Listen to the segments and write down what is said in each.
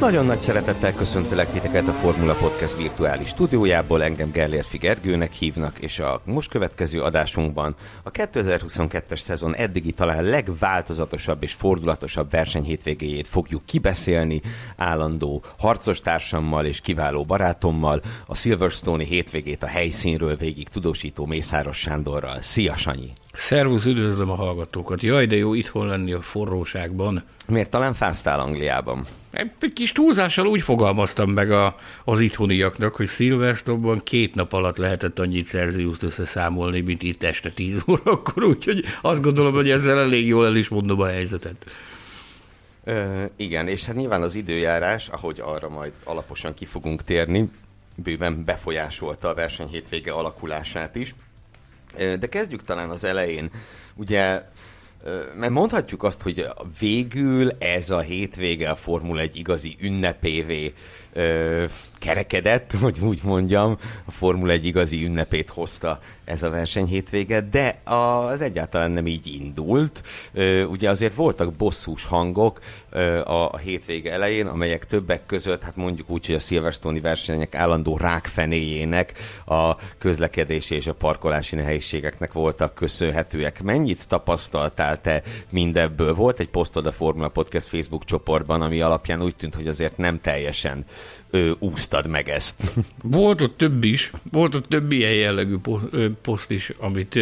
Nagyon nagy szeretettel köszöntelek titeket a Formula Podcast virtuális stúdiójából, engem Gellér Figergőnek hívnak, és a most következő adásunkban a 2022-es szezon eddigi talán legváltozatosabb és fordulatosabb versenyhétvégéjét fogjuk kibeszélni állandó harcos társammal és kiváló barátommal, a Silverstone-i hétvégét a helyszínről végig tudósító Mészáros Sándorral. Szia, Sanyi! Szervusz, üdvözlöm a hallgatókat. Jaj, de jó itthon lenni a forróságban. Miért talán fáztál Angliában? Egy kis túlzással úgy fogalmaztam meg a, az itthoniaknak, hogy Silverstone-ban két nap alatt lehetett annyit Celsius összeszámolni, mint itt este 10 órakor, úgyhogy azt gondolom, hogy ezzel elég jól el is mondom a helyzetet. Ö, igen, és hát nyilván az időjárás, ahogy arra majd alaposan ki fogunk térni, bőven befolyásolta a verseny hétvége alakulását is. De kezdjük talán az elején. Ugye mert mondhatjuk azt, hogy végül ez a hétvége a Formula egy igazi ünnepévé kerekedett, hogy úgy mondjam, a Formula egy igazi ünnepét hozta ez a verseny hétvége, de az egyáltalán nem így indult. Ugye azért voltak bosszús hangok a hétvége elején, amelyek többek között, hát mondjuk úgy, hogy a Silverstone-i versenyek állandó rákfenéjének a közlekedési és a parkolási nehézségeknek voltak köszönhetőek. Mennyit tapasztaltál te mindebből? Volt egy posztod a Formula Podcast Facebook csoportban, ami alapján úgy tűnt, hogy azért nem teljesen ö, úsztad meg ezt. Volt ott több is, volt ott több ilyen jellegű poszt is, amit,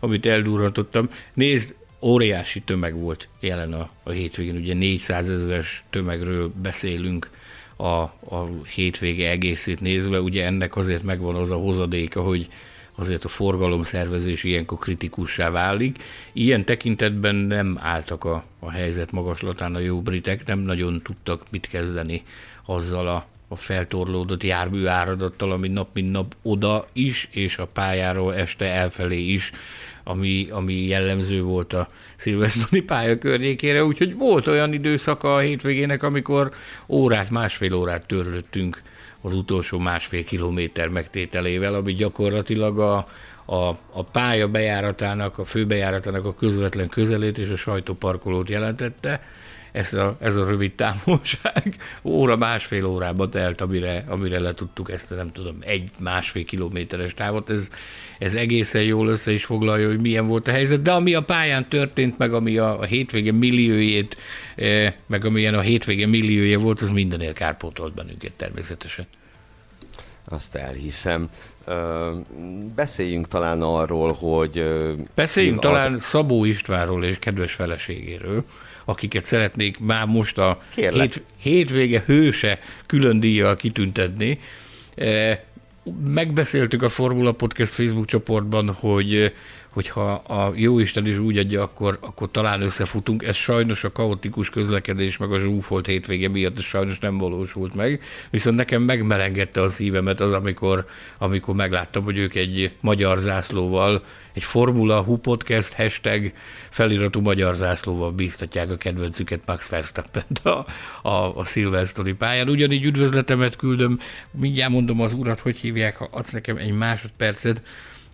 amit eldurrantottam. Nézd, óriási tömeg volt jelen a, a hétvégén, ugye 400 ezeres tömegről beszélünk a, a hétvége egészét nézve, ugye ennek azért megvan az a hozadéka, hogy azért a forgalomszervezés ilyenkor kritikussá válik. Ilyen tekintetben nem álltak a, a helyzet magaslatán a jó britek, nem nagyon tudtak mit kezdeni azzal a a feltorlódott jármű áradattal, ami nap mint nap oda is, és a pályáról este elfelé is, ami, ami jellemző volt a szilvesztoni pálya környékére, úgyhogy volt olyan időszaka a hétvégének, amikor órát, másfél órát törlöttünk az utolsó másfél kilométer megtételével, ami gyakorlatilag a, a, a pálya bejáratának, a főbejáratának a közvetlen közelét és a sajtóparkolót jelentette, ez a, ez a rövid távolság óra, másfél órába telt, amire, amire le tudtuk ezt, nem tudom, egy másfél kilométeres távot. Ez, ez egészen jól össze is foglalja, hogy milyen volt a helyzet, de ami a pályán történt, meg ami a, a hétvége milliójét, eh, meg amilyen a hétvége milliója volt, az mindenél kárpótolt bennünket természetesen. Azt elhiszem. beszéljünk talán arról, hogy... beszéljünk az... talán Szabó Istvánról és kedves feleségéről akiket szeretnék már most a hét, hétvége hőse külön díjjal kitüntetni. E, megbeszéltük a Formula Podcast Facebook csoportban, hogy hogyha a Jóisten is úgy adja, akkor, akkor talán összefutunk. Ez sajnos a kaotikus közlekedés, meg a zsúfolt hétvége miatt ez sajnos nem valósult meg. Viszont nekem megmelengedte a szívemet az, amikor, amikor megláttam, hogy ők egy magyar zászlóval, egy Formula Hu Podcast hashtag feliratú magyar zászlóval bíztatják a kedvencüket Max verstappen a, a, a Silverstone pályán. Ugyanígy üdvözletemet küldöm, mindjárt mondom az urat, hogy hívják, ha adsz nekem egy másodpercet,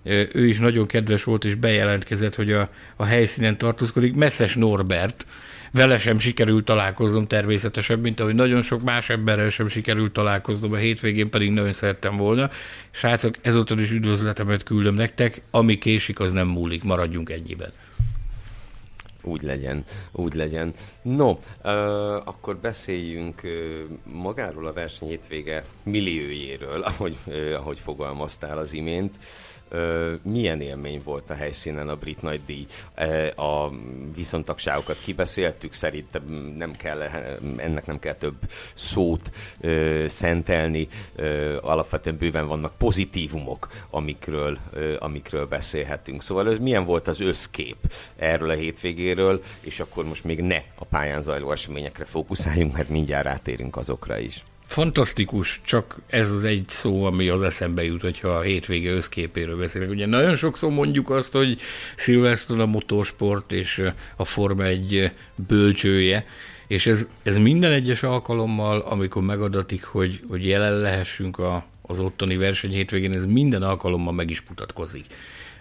ő is nagyon kedves volt, és bejelentkezett, hogy a, a helyszínen tartózkodik. Messzes Norbert, vele sem sikerült találkoznom természetesen, mint ahogy nagyon sok más emberrel sem sikerült találkoznom, a hétvégén pedig nagyon szerettem volna. Srácok, ezúttal is üdvözletemet küldöm nektek, ami késik, az nem múlik, maradjunk ennyiben. Úgy legyen, úgy legyen. No, uh, akkor beszéljünk uh, magáról a verseny hétvége milliójéről, ahogy, uh, ahogy fogalmaztál az imént. Uh, milyen élmény volt a helyszínen a brit nagydíj. A viszontagságokat kibeszéltük, szerintem nem kell, ennek nem kell több szót szentelni. Alapvetően bőven vannak pozitívumok, amikről, amikről beszélhetünk. Szóval milyen volt az összkép erről a hétvégéről, és akkor most még ne a pályán zajló eseményekre fókuszáljunk, mert mindjárt rátérünk azokra is fantasztikus, csak ez az egy szó, ami az eszembe jut, hogyha a hétvége összképéről beszélek. Ugye nagyon sokszor mondjuk azt, hogy Silverstone a motorsport és a Forma egy bölcsője, és ez, ez minden egyes alkalommal, amikor megadatik, hogy, hogy jelen lehessünk a, az ottani verseny hétvégén, ez minden alkalommal meg is mutatkozik.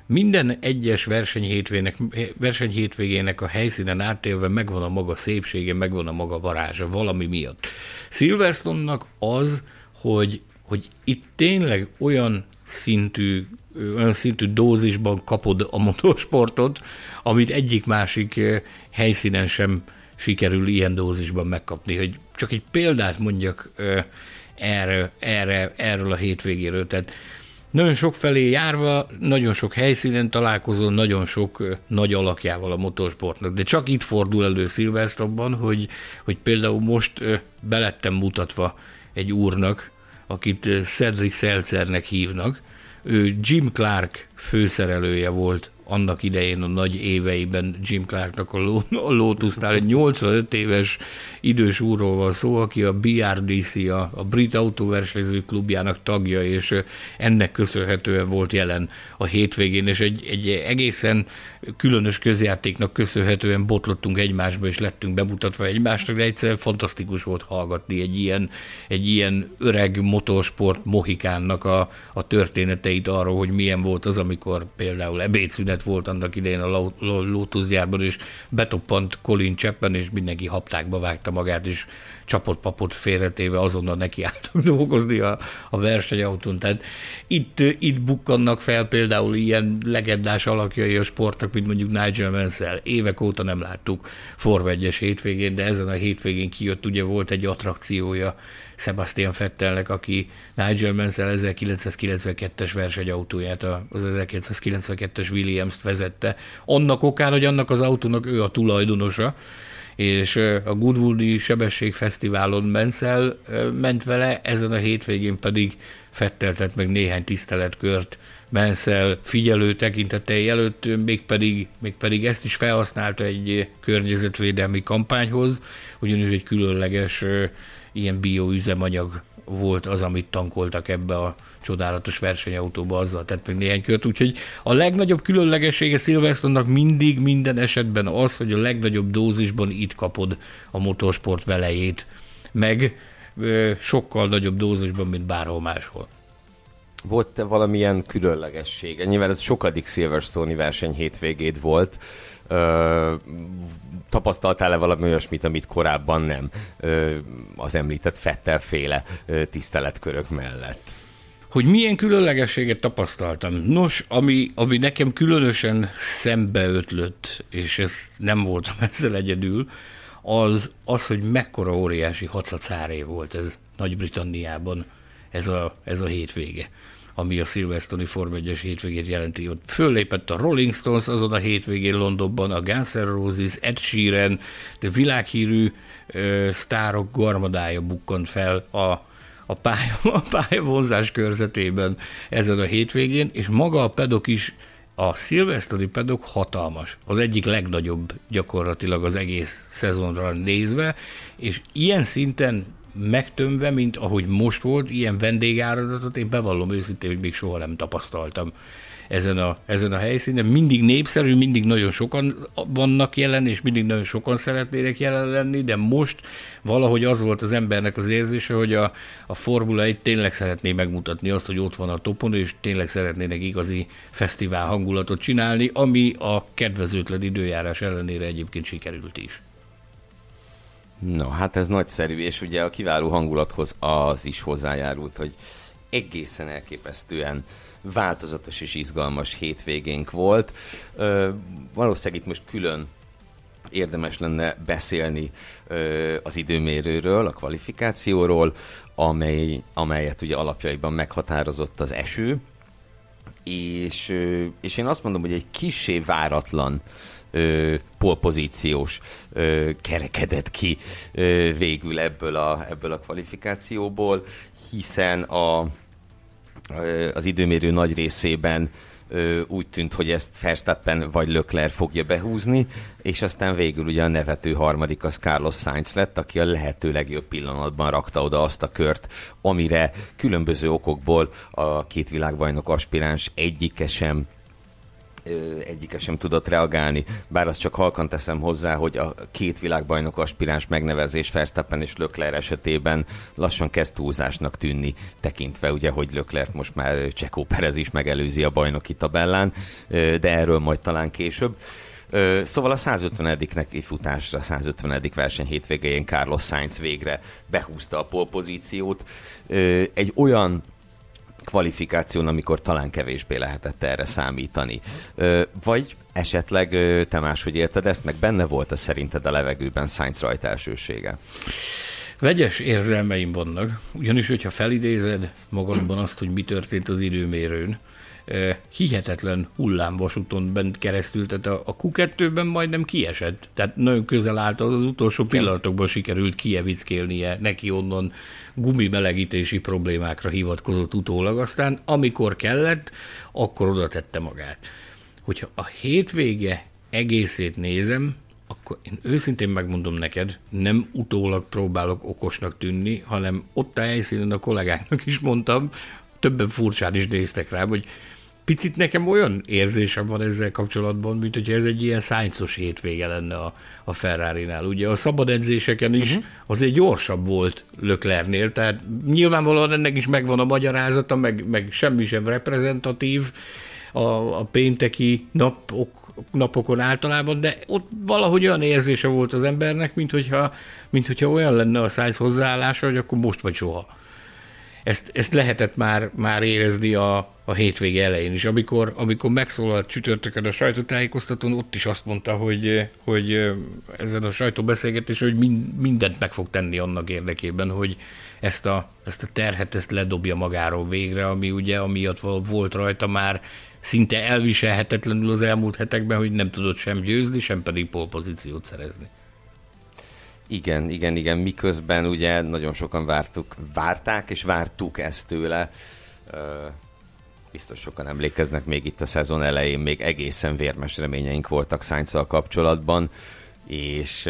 Minden egyes versenyhétvégének, versenyhétvégének a helyszínen átélve megvan a maga szépsége, megvan a maga varázsa valami miatt. Silverstone-nak az, hogy, hogy itt tényleg olyan szintű, olyan szintű dózisban kapod a motorsportot, amit egyik másik helyszínen sem sikerül ilyen dózisban megkapni. Hogy csak egy példát mondjak erre, erre, erről a hétvégéről. Tehát nagyon sok felé járva, nagyon sok helyszínen találkozó, nagyon sok nagy alakjával a motorsportnak. De csak itt fordul elő Silverstone-ban, hogy, hogy például most belettem mutatva egy úrnak, akit Cedric Seltzernek hívnak. Ő Jim Clark főszerelője volt annak idején a nagy éveiben Jim Clarknak a, Lotusnál egy 85 éves idős úrról van szó, aki a BRDC, a, a Brit Autóversenyző Klubjának tagja, és ennek köszönhetően volt jelen a hétvégén, és egy, egy egészen különös közjátéknak köszönhetően botlottunk egymásba, és lettünk bemutatva egymásnak, de egyszerűen fantasztikus volt hallgatni egy ilyen, egy ilyen öreg motorsport mohikánnak a, a történeteit arról, hogy milyen volt az, amikor például ebédszünet volt annak idején a Lotus gyárban, és betoppant Colin Chapman, és mindenki haptákba vágta magát, és csapott papot félretéve azonnal nekiálltak dolgozni a, a versenyautón. Tehát itt, itt bukkannak fel például ilyen legendás alakjai a sportnak, mint mondjuk Nigel Mansell. Évek óta nem láttuk Form 1 hétvégén, de ezen a hétvégén kijött, ugye volt egy attrakciója Sebastian Fettelnek, aki Nigel Mansell 1992-es versenyautóját, az 1992-es Williams-t vezette. Annak okán, hogy annak az autónak ő a tulajdonosa, és a Goodwoodi Sebességfesztiválon Mansell ment vele, ezen a hétvégén pedig Fettel meg néhány tiszteletkört Mansell figyelő tekintetei előtt, mégpedig, mégpedig ezt is felhasználta egy környezetvédelmi kampányhoz, ugyanis egy különleges ilyen bioüzemanyag volt az, amit tankoltak ebbe a csodálatos versenyautóba, azzal tett meg néhány kört, úgyhogy a legnagyobb különlegessége Silverstone-nak mindig minden esetben az, hogy a legnagyobb dózisban itt kapod a motorsport velejét, meg ö, sokkal nagyobb dózisban, mint bárhol máshol. Volt-e valamilyen különlegesség? Nyilván ez sokadik Silverstone-i verseny hétvégéd volt, Ö, tapasztaltál-e valami olyasmit, amit korábban nem ö, az említett Fettel-féle ö, tiszteletkörök mellett? Hogy milyen különlegességet tapasztaltam? Nos, ami, ami nekem különösen szembeötlött, és ez nem voltam ezzel egyedül, az, az, hogy mekkora óriási hacacáré volt ez Nagy-Britanniában ez a, ez a hétvége ami a Silverstone Form 1-es hétvégét jelenti. Ott föllépett a Rolling Stones azon a hétvégén Londonban, a Guns N' Roses, Ed Sheeran, de világhírű ö, sztárok garmadája bukkant fel a, a, pálya, a pályavonzás körzetében ezen a hétvégén, és maga a pedok is a szilveszteri pedok hatalmas. Az egyik legnagyobb gyakorlatilag az egész szezonra nézve, és ilyen szinten megtömve, mint ahogy most volt, ilyen vendégáradatot én bevallom őszintén, hogy még soha nem tapasztaltam ezen a, ezen a helyszínen. Mindig népszerű, mindig nagyon sokan vannak jelen, és mindig nagyon sokan szeretnének jelen lenni, de most valahogy az volt az embernek az érzése, hogy a, a Formula 1 tényleg szeretné megmutatni azt, hogy ott van a topon, és tényleg szeretnének igazi fesztivál hangulatot csinálni, ami a kedvezőtlen időjárás ellenére egyébként sikerült is. No, hát ez nagyszerű, és ugye a kiváló hangulathoz az is hozzájárult, hogy egészen elképesztően változatos és izgalmas hétvégénk volt. Ö, valószínűleg itt most külön érdemes lenne beszélni ö, az időmérőről, a kvalifikációról, amely, amelyet ugye alapjaiban meghatározott az eső, és, ö, és én azt mondom, hogy egy kisé váratlan ö, polpozíciós ö, kerekedett ki ö, végül ebből a, ebből a kvalifikációból, hiszen a, az időmérő nagy részében úgy tűnt, hogy ezt Verstappen vagy Lökler fogja behúzni, és aztán végül ugye a nevető harmadik az Carlos Sainz lett, aki a lehető legjobb pillanatban rakta oda azt a kört, amire különböző okokból a két világbajnok aspiráns egyike sem egyike sem tudott reagálni, bár azt csak halkan teszem hozzá, hogy a két világbajnok aspiráns megnevezés Verstappen és Lökler esetében lassan kezd túlzásnak tűnni, tekintve ugye, hogy Lökler most már Csekó Perez is megelőzi a bajnoki tabellán, de erről majd talán később. Szóval a 150. neki futásra, a 150. verseny hétvégén Carlos Sainz végre behúzta a polpozíciót. Egy olyan kvalifikáción, amikor talán kevésbé lehetett erre számítani. Vagy esetleg te máshogy érted ezt, meg benne volt a szerinted a levegőben Sainz rajta elsősége? Vegyes érzelmeim vannak, ugyanis, hogyha felidézed magadban azt, hogy mi történt az időmérőn, hihetetlen hullámvasúton bent keresztül, tehát a, a Q2-ben majdnem kiesett, tehát nagyon közel állt az, az utolsó pillanatokban sikerült kievickélnie, neki onnan gumi melegítési problémákra hivatkozott utólag, aztán amikor kellett, akkor oda tette magát. Hogyha a hétvége egészét nézem, akkor én őszintén megmondom neked, nem utólag próbálok okosnak tűnni, hanem ott a helyszínen a kollégáknak is mondtam, többen furcsán is néztek rá, hogy picit nekem olyan érzésem van ezzel kapcsolatban, mint hogy ez egy ilyen szájcos hétvége lenne a, a Ferrari-nál. Ugye a szabad edzéseken is uh-huh. azért gyorsabb volt Löklernél, tehát nyilvánvalóan ennek is megvan a magyarázata, meg, meg semmi sem reprezentatív a, a pénteki napok, napokon általában, de ott valahogy olyan érzése volt az embernek, mint hogyha, mint hogyha olyan lenne a Sainz hozzáállása, hogy akkor most vagy soha. Ezt, ezt lehetett már, már érezni a, a hétvége elején is. Amikor, amikor megszólalt csütörtökön a sajtótájékoztatón, ott is azt mondta, hogy, hogy ezen a sajtóbeszélgetésen, hogy mindent meg fog tenni annak érdekében, hogy ezt a, ezt a terhet ezt ledobja magáról végre, ami ugye amiatt volt rajta már szinte elviselhetetlenül az elmúlt hetekben, hogy nem tudott sem győzni, sem pedig polpozíciót szerezni. Igen, igen, igen, miközben ugye nagyon sokan vártuk, várták és vártuk ezt tőle. Biztos sokan emlékeznek még itt a szezon elején, még egészen vérmes reményeink voltak sainz kapcsolatban, és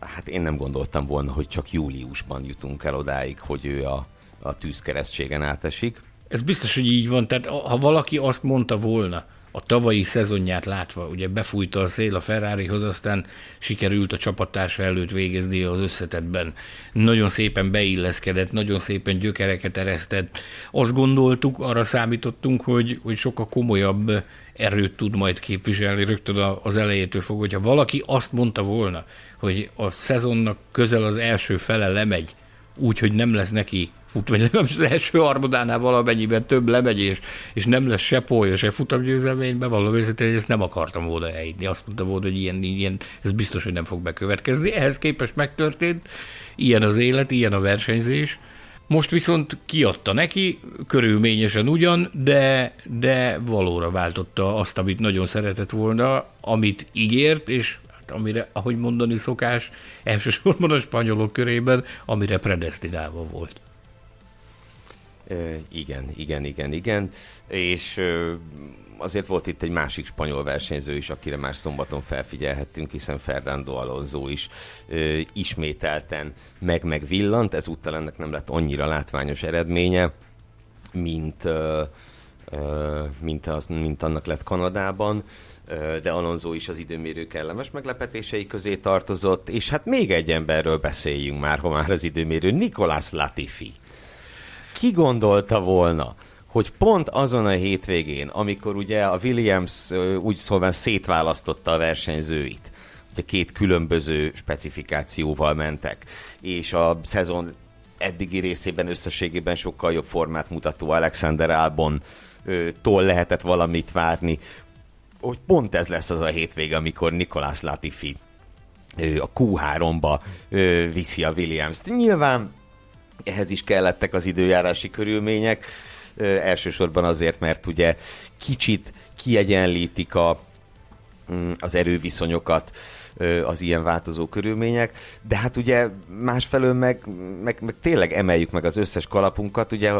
hát én nem gondoltam volna, hogy csak júliusban jutunk el odáig, hogy ő a, a tűzkeresztségen átesik. Ez biztos, hogy így van. Tehát ha valaki azt mondta volna, a tavalyi szezonját látva, ugye befújta a szél a Ferrarihoz, aztán sikerült a csapattársa előtt végezni az összetetben. Nagyon szépen beilleszkedett, nagyon szépen gyökereket eresztett. Azt gondoltuk, arra számítottunk, hogy, hogy sokkal komolyabb erőt tud majd képviselni rögtön az elejétől fog, hogyha valaki azt mondta volna, hogy a szezonnak közel az első fele lemegy, úgy, hogy nem lesz neki fut, vagy legalábbis az első harmadánál valamennyiben több lemegy, és, és nem lesz se polya, se futamgyőzelményben, valami őszintén, hogy ezt nem akartam volna elhinni. Azt mondta volna, hogy ilyen, ilyen, ez biztos, hogy nem fog bekövetkezni. Ehhez képest megtörtént, ilyen az élet, ilyen a versenyzés. Most viszont kiadta neki, körülményesen ugyan, de, de valóra váltotta azt, amit nagyon szeretett volna, amit ígért, és hát amire, ahogy mondani szokás, elsősorban a spanyolok körében, amire predestinálva volt igen, igen, igen, igen. És azért volt itt egy másik spanyol versenyző is, akire már szombaton felfigyelhettünk, hiszen Fernando Alonso is ismételten meg-megvillant, ezúttal ennek nem lett annyira látványos eredménye, mint, mint, az, mint annak lett Kanadában. De Alonso is az időmérő kellemes meglepetései közé tartozott, és hát még egy emberről beszéljünk már, ha már az időmérő, Nikolás Latifi ki gondolta volna, hogy pont azon a hétvégén, amikor ugye a Williams úgy szólván szétválasztotta a versenyzőit, ugye két különböző specifikációval mentek, és a szezon eddigi részében összességében sokkal jobb formát mutató Alexander Albon tól lehetett valamit várni, hogy pont ez lesz az a hétvége, amikor Nikolás Latifi a Q3-ba viszi a Williams-t. Nyilván ehhez is kellettek az időjárási körülmények, elsősorban azért, mert ugye kicsit kiegyenlítik a, mm, az erőviszonyokat az ilyen változó körülmények, de hát ugye másfelől meg, meg, meg tényleg emeljük meg az összes kalapunkat, ugye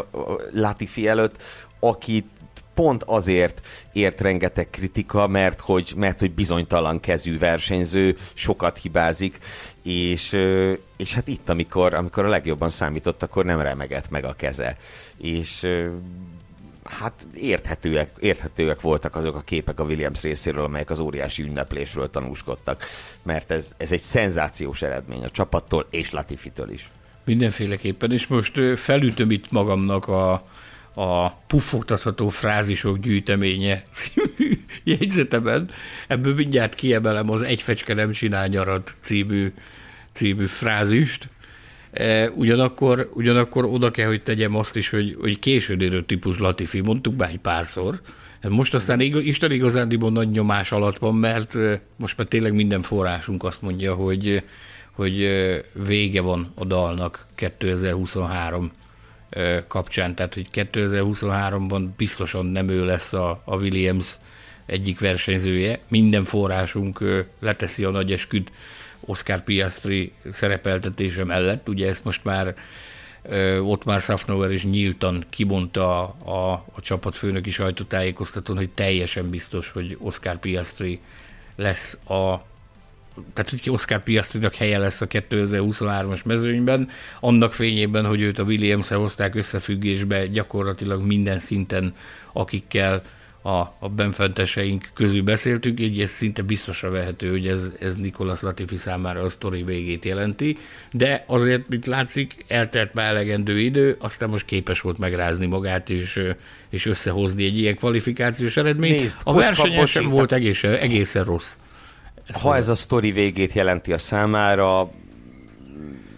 Latifi előtt, akit pont azért ért rengeteg kritika, mert hogy, mert hogy bizonytalan kezű versenyző, sokat hibázik, és, és hát itt, amikor, amikor a legjobban számított, akkor nem remegett meg a keze. És hát érthetőek, érthetőek voltak azok a képek a Williams részéről, amelyek az óriási ünneplésről tanúskodtak, mert ez, ez egy szenzációs eredmény a csapattól és Latifitől is. Mindenféleképpen, és most felütöm itt magamnak a, a puffogtatható frázisok gyűjteménye című jegyzetemen. Ebből mindjárt kiemelem az Egy fecske nem csinál nyarat című, című frázist, E, ugyanakkor, ugyanakkor oda kell, hogy tegyem azt is, hogy, hogy későn típus Latifi, mondtuk már egy párszor. Hát most aztán Isten igazándiból nagy nyomás alatt van, mert e, most már tényleg minden forrásunk azt mondja, hogy, hogy e, vége van a dalnak 2023 kapcsán, tehát hogy 2023-ban biztosan nem ő lesz a, a Williams egyik versenyzője. Minden forrásunk leteszi a nagy esküt Oscar Piastri szerepeltetése mellett. Ugye ezt most már ott már Safnover is nyíltan kimondta a, a, a csapatfőnöki sajtótájékoztatón, hogy teljesen biztos, hogy Oscar Piastri lesz a tehát hogy Oscar Piastrinak helye lesz a 2023-as mezőnyben, annak fényében, hogy őt a Williams-e hozták összefüggésbe gyakorlatilag minden szinten, akikkel a, a benfenteseink közül beszéltünk, így ez szinte biztosra vehető, hogy ez, ez Nikolas Latifi számára a sztori végét jelenti, de azért, mint látszik, eltelt már elegendő idő, aztán most képes volt megrázni magát, és, és összehozni egy ilyen kvalifikációs eredményt. Nézd, a versenyen sem volt egészen, egészen rossz. Ha ez a sztori végét jelenti a számára,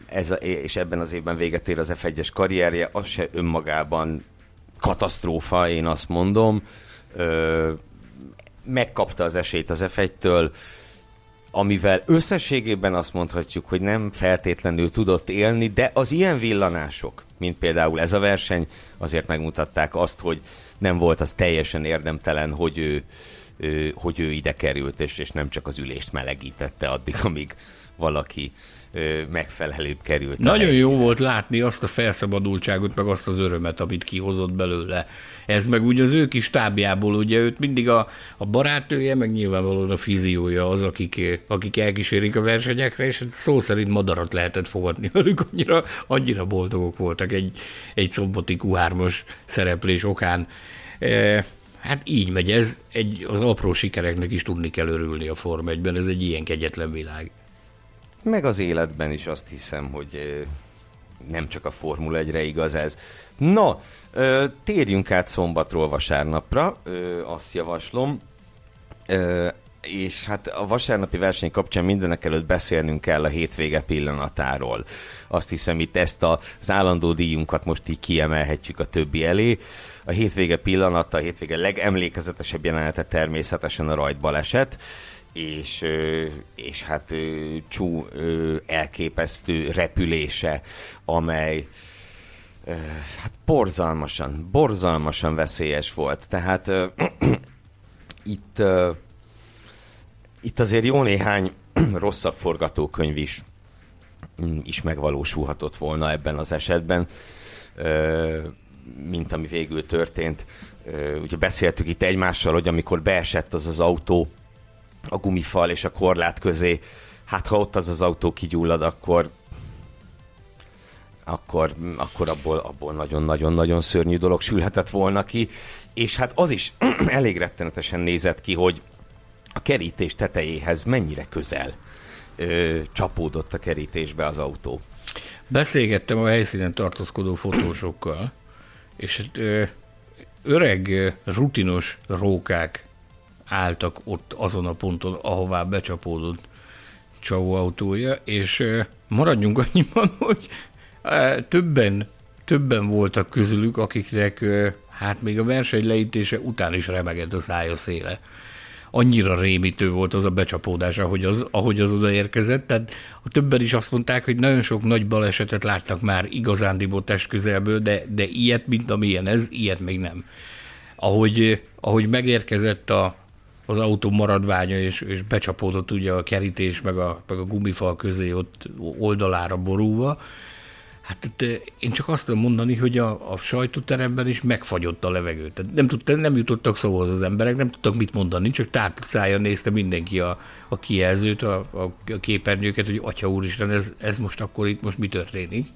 ez a, és ebben az évben véget ér az F1-es karrierje, az se önmagában katasztrófa, én azt mondom. Ö, megkapta az esélyt az F1-től, amivel összességében azt mondhatjuk, hogy nem feltétlenül tudott élni, de az ilyen villanások, mint például ez a verseny, azért megmutatták azt, hogy nem volt az teljesen érdemtelen, hogy ő, hogy ő ide került, és, és nem csak az ülést melegítette addig, amíg valaki megfelelőbb került. Nagyon jó volt látni azt a felszabadultságot, meg azt az örömet, amit kihozott belőle. Ez meg úgy az ő kis tábjából, ugye őt mindig a, a barátője, meg nyilvánvalóan a fiziója az, akik, akik elkísérik a versenyekre, és hát szó szerint madarat lehetett fogadni velük, annyira, annyira boldogok voltak egy, egy szombati Q3-as szereplés okán. E, Hát így megy ez, egy, az apró sikereknek is tudni kell örülni a Form 1-ben, ez egy ilyen kegyetlen világ. Meg az életben is azt hiszem, hogy nem csak a Formula 1-re igaz ez. No, térjünk át szombatról vasárnapra, azt javaslom. És hát a vasárnapi verseny kapcsán mindenek előtt beszélnünk kell a hétvége pillanatáról. Azt hiszem itt ezt az állandó díjunkat most így kiemelhetjük a többi elé. A hétvége pillanata, a hétvége legemlékezetesebb jelenete természetesen a rajtbaleset és, és hát Csú elképesztő repülése, amely hát borzalmasan, borzalmasan veszélyes volt. Tehát itt, itt azért jó néhány rosszabb forgatókönyv is, mm, is megvalósulhatott volna ebben az esetben, mint ami végül történt. Ugye beszéltük itt egymással, hogy amikor beesett az az autó, a gumifal és a korlát közé, hát ha ott az az autó kigyullad, akkor akkor, akkor abból, abból nagyon-nagyon-nagyon szörnyű dolog sülhetett volna ki, és hát az is elég rettenetesen nézett ki, hogy a kerítés tetejéhez mennyire közel ö, csapódott a kerítésbe az autó. Beszélgettem a helyszínen tartózkodó fotósokkal, és hát, ö, öreg, rutinos rókák álltak ott azon a ponton, ahová becsapódott Csau autója, és maradjunk annyiban, hogy többen, többen voltak közülük, akiknek hát még a verseny leítése után is remegett a szája széle. Annyira rémítő volt az a becsapódás, ahogy az, ahogy az odaérkezett, tehát a többen is azt mondták, hogy nagyon sok nagy balesetet láttak már igazándiból test közelből, de, de ilyet, mint amilyen ez, ilyet még nem. Ahogy, ahogy megérkezett a, az autó maradványa, és, és becsapódott ugye a kerítés, meg a, meg a gumifal közé ott oldalára borulva. Hát én csak azt tudom mondani, hogy a, a sajtóteremben is megfagyott a levegő. Tehát nem, tudta, nem jutottak szóhoz az emberek, nem tudtak mit mondani, csak tárt szája nézte mindenki a, a kijelzőt, a, a, a képernyőket, hogy atya úristen, ez, ez most akkor itt most mi történik.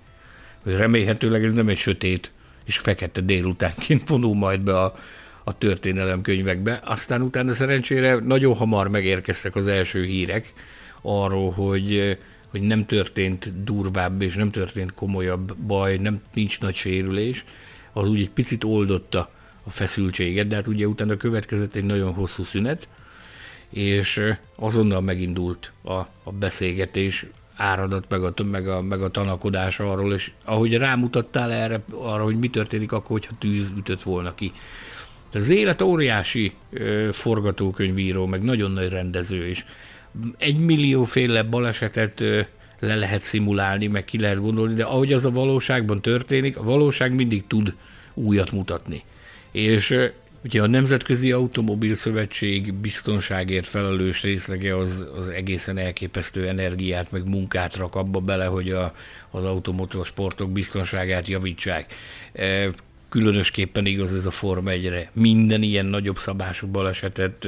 Hogy remélhetőleg ez nem egy sötét és fekete délutánként vonul majd be a, a történelemkönyvekbe. Aztán utána szerencsére nagyon hamar megérkeztek az első hírek arról, hogy hogy nem történt durvább és nem történt komolyabb baj, nem nincs nagy sérülés, az úgy egy picit oldotta a feszültséget, de hát ugye utána következett egy nagyon hosszú szünet, és azonnal megindult a, a beszélgetés, áradat, meg a, meg, a, meg a tanakodás arról, és ahogy rámutattál erre, arra, hogy mi történik akkor, hogyha tűz ütött volna ki. Az élet óriási ö, forgatókönyvíró, meg nagyon nagy rendező, és egy millióféle balesetet le lehet szimulálni, meg ki lehet gondolni, de ahogy az a valóságban történik, a valóság mindig tud újat mutatni. És ugye a Nemzetközi Automobil Szövetség biztonságért felelős részlege az, az egészen elképesztő energiát, meg munkát rak abba bele, hogy a, az automotorsportok biztonságát javítsák. Különösképpen igaz ez a Forma 1-re. Minden ilyen nagyobb szabású balesetet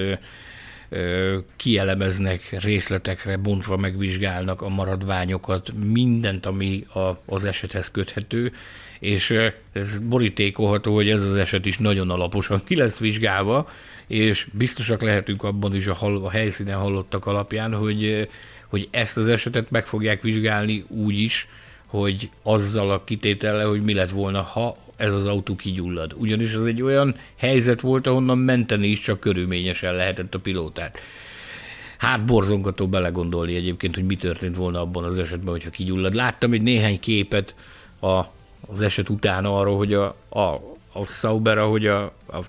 kielemeznek, részletekre bontva megvizsgálnak a maradványokat, mindent, ami a, az esethez köthető, és ez borítékolható, hogy ez az eset is nagyon alaposan ki lesz vizsgálva, és biztosak lehetünk abban is a, hall, a helyszínen hallottak alapján, hogy, hogy ezt az esetet meg fogják vizsgálni úgy is, hogy azzal a kitétele, hogy mi lett volna, ha ez az autó kigyullad. Ugyanis az egy olyan helyzet volt, ahonnan menteni is csak körülményesen lehetett a pilótát. Hát borzongató belegondolni egyébként, hogy mi történt volna abban az esetben, hogyha kigyullad. Láttam egy néhány képet a, az eset után arról, hogy a, a, a Sauber, ahogy a, a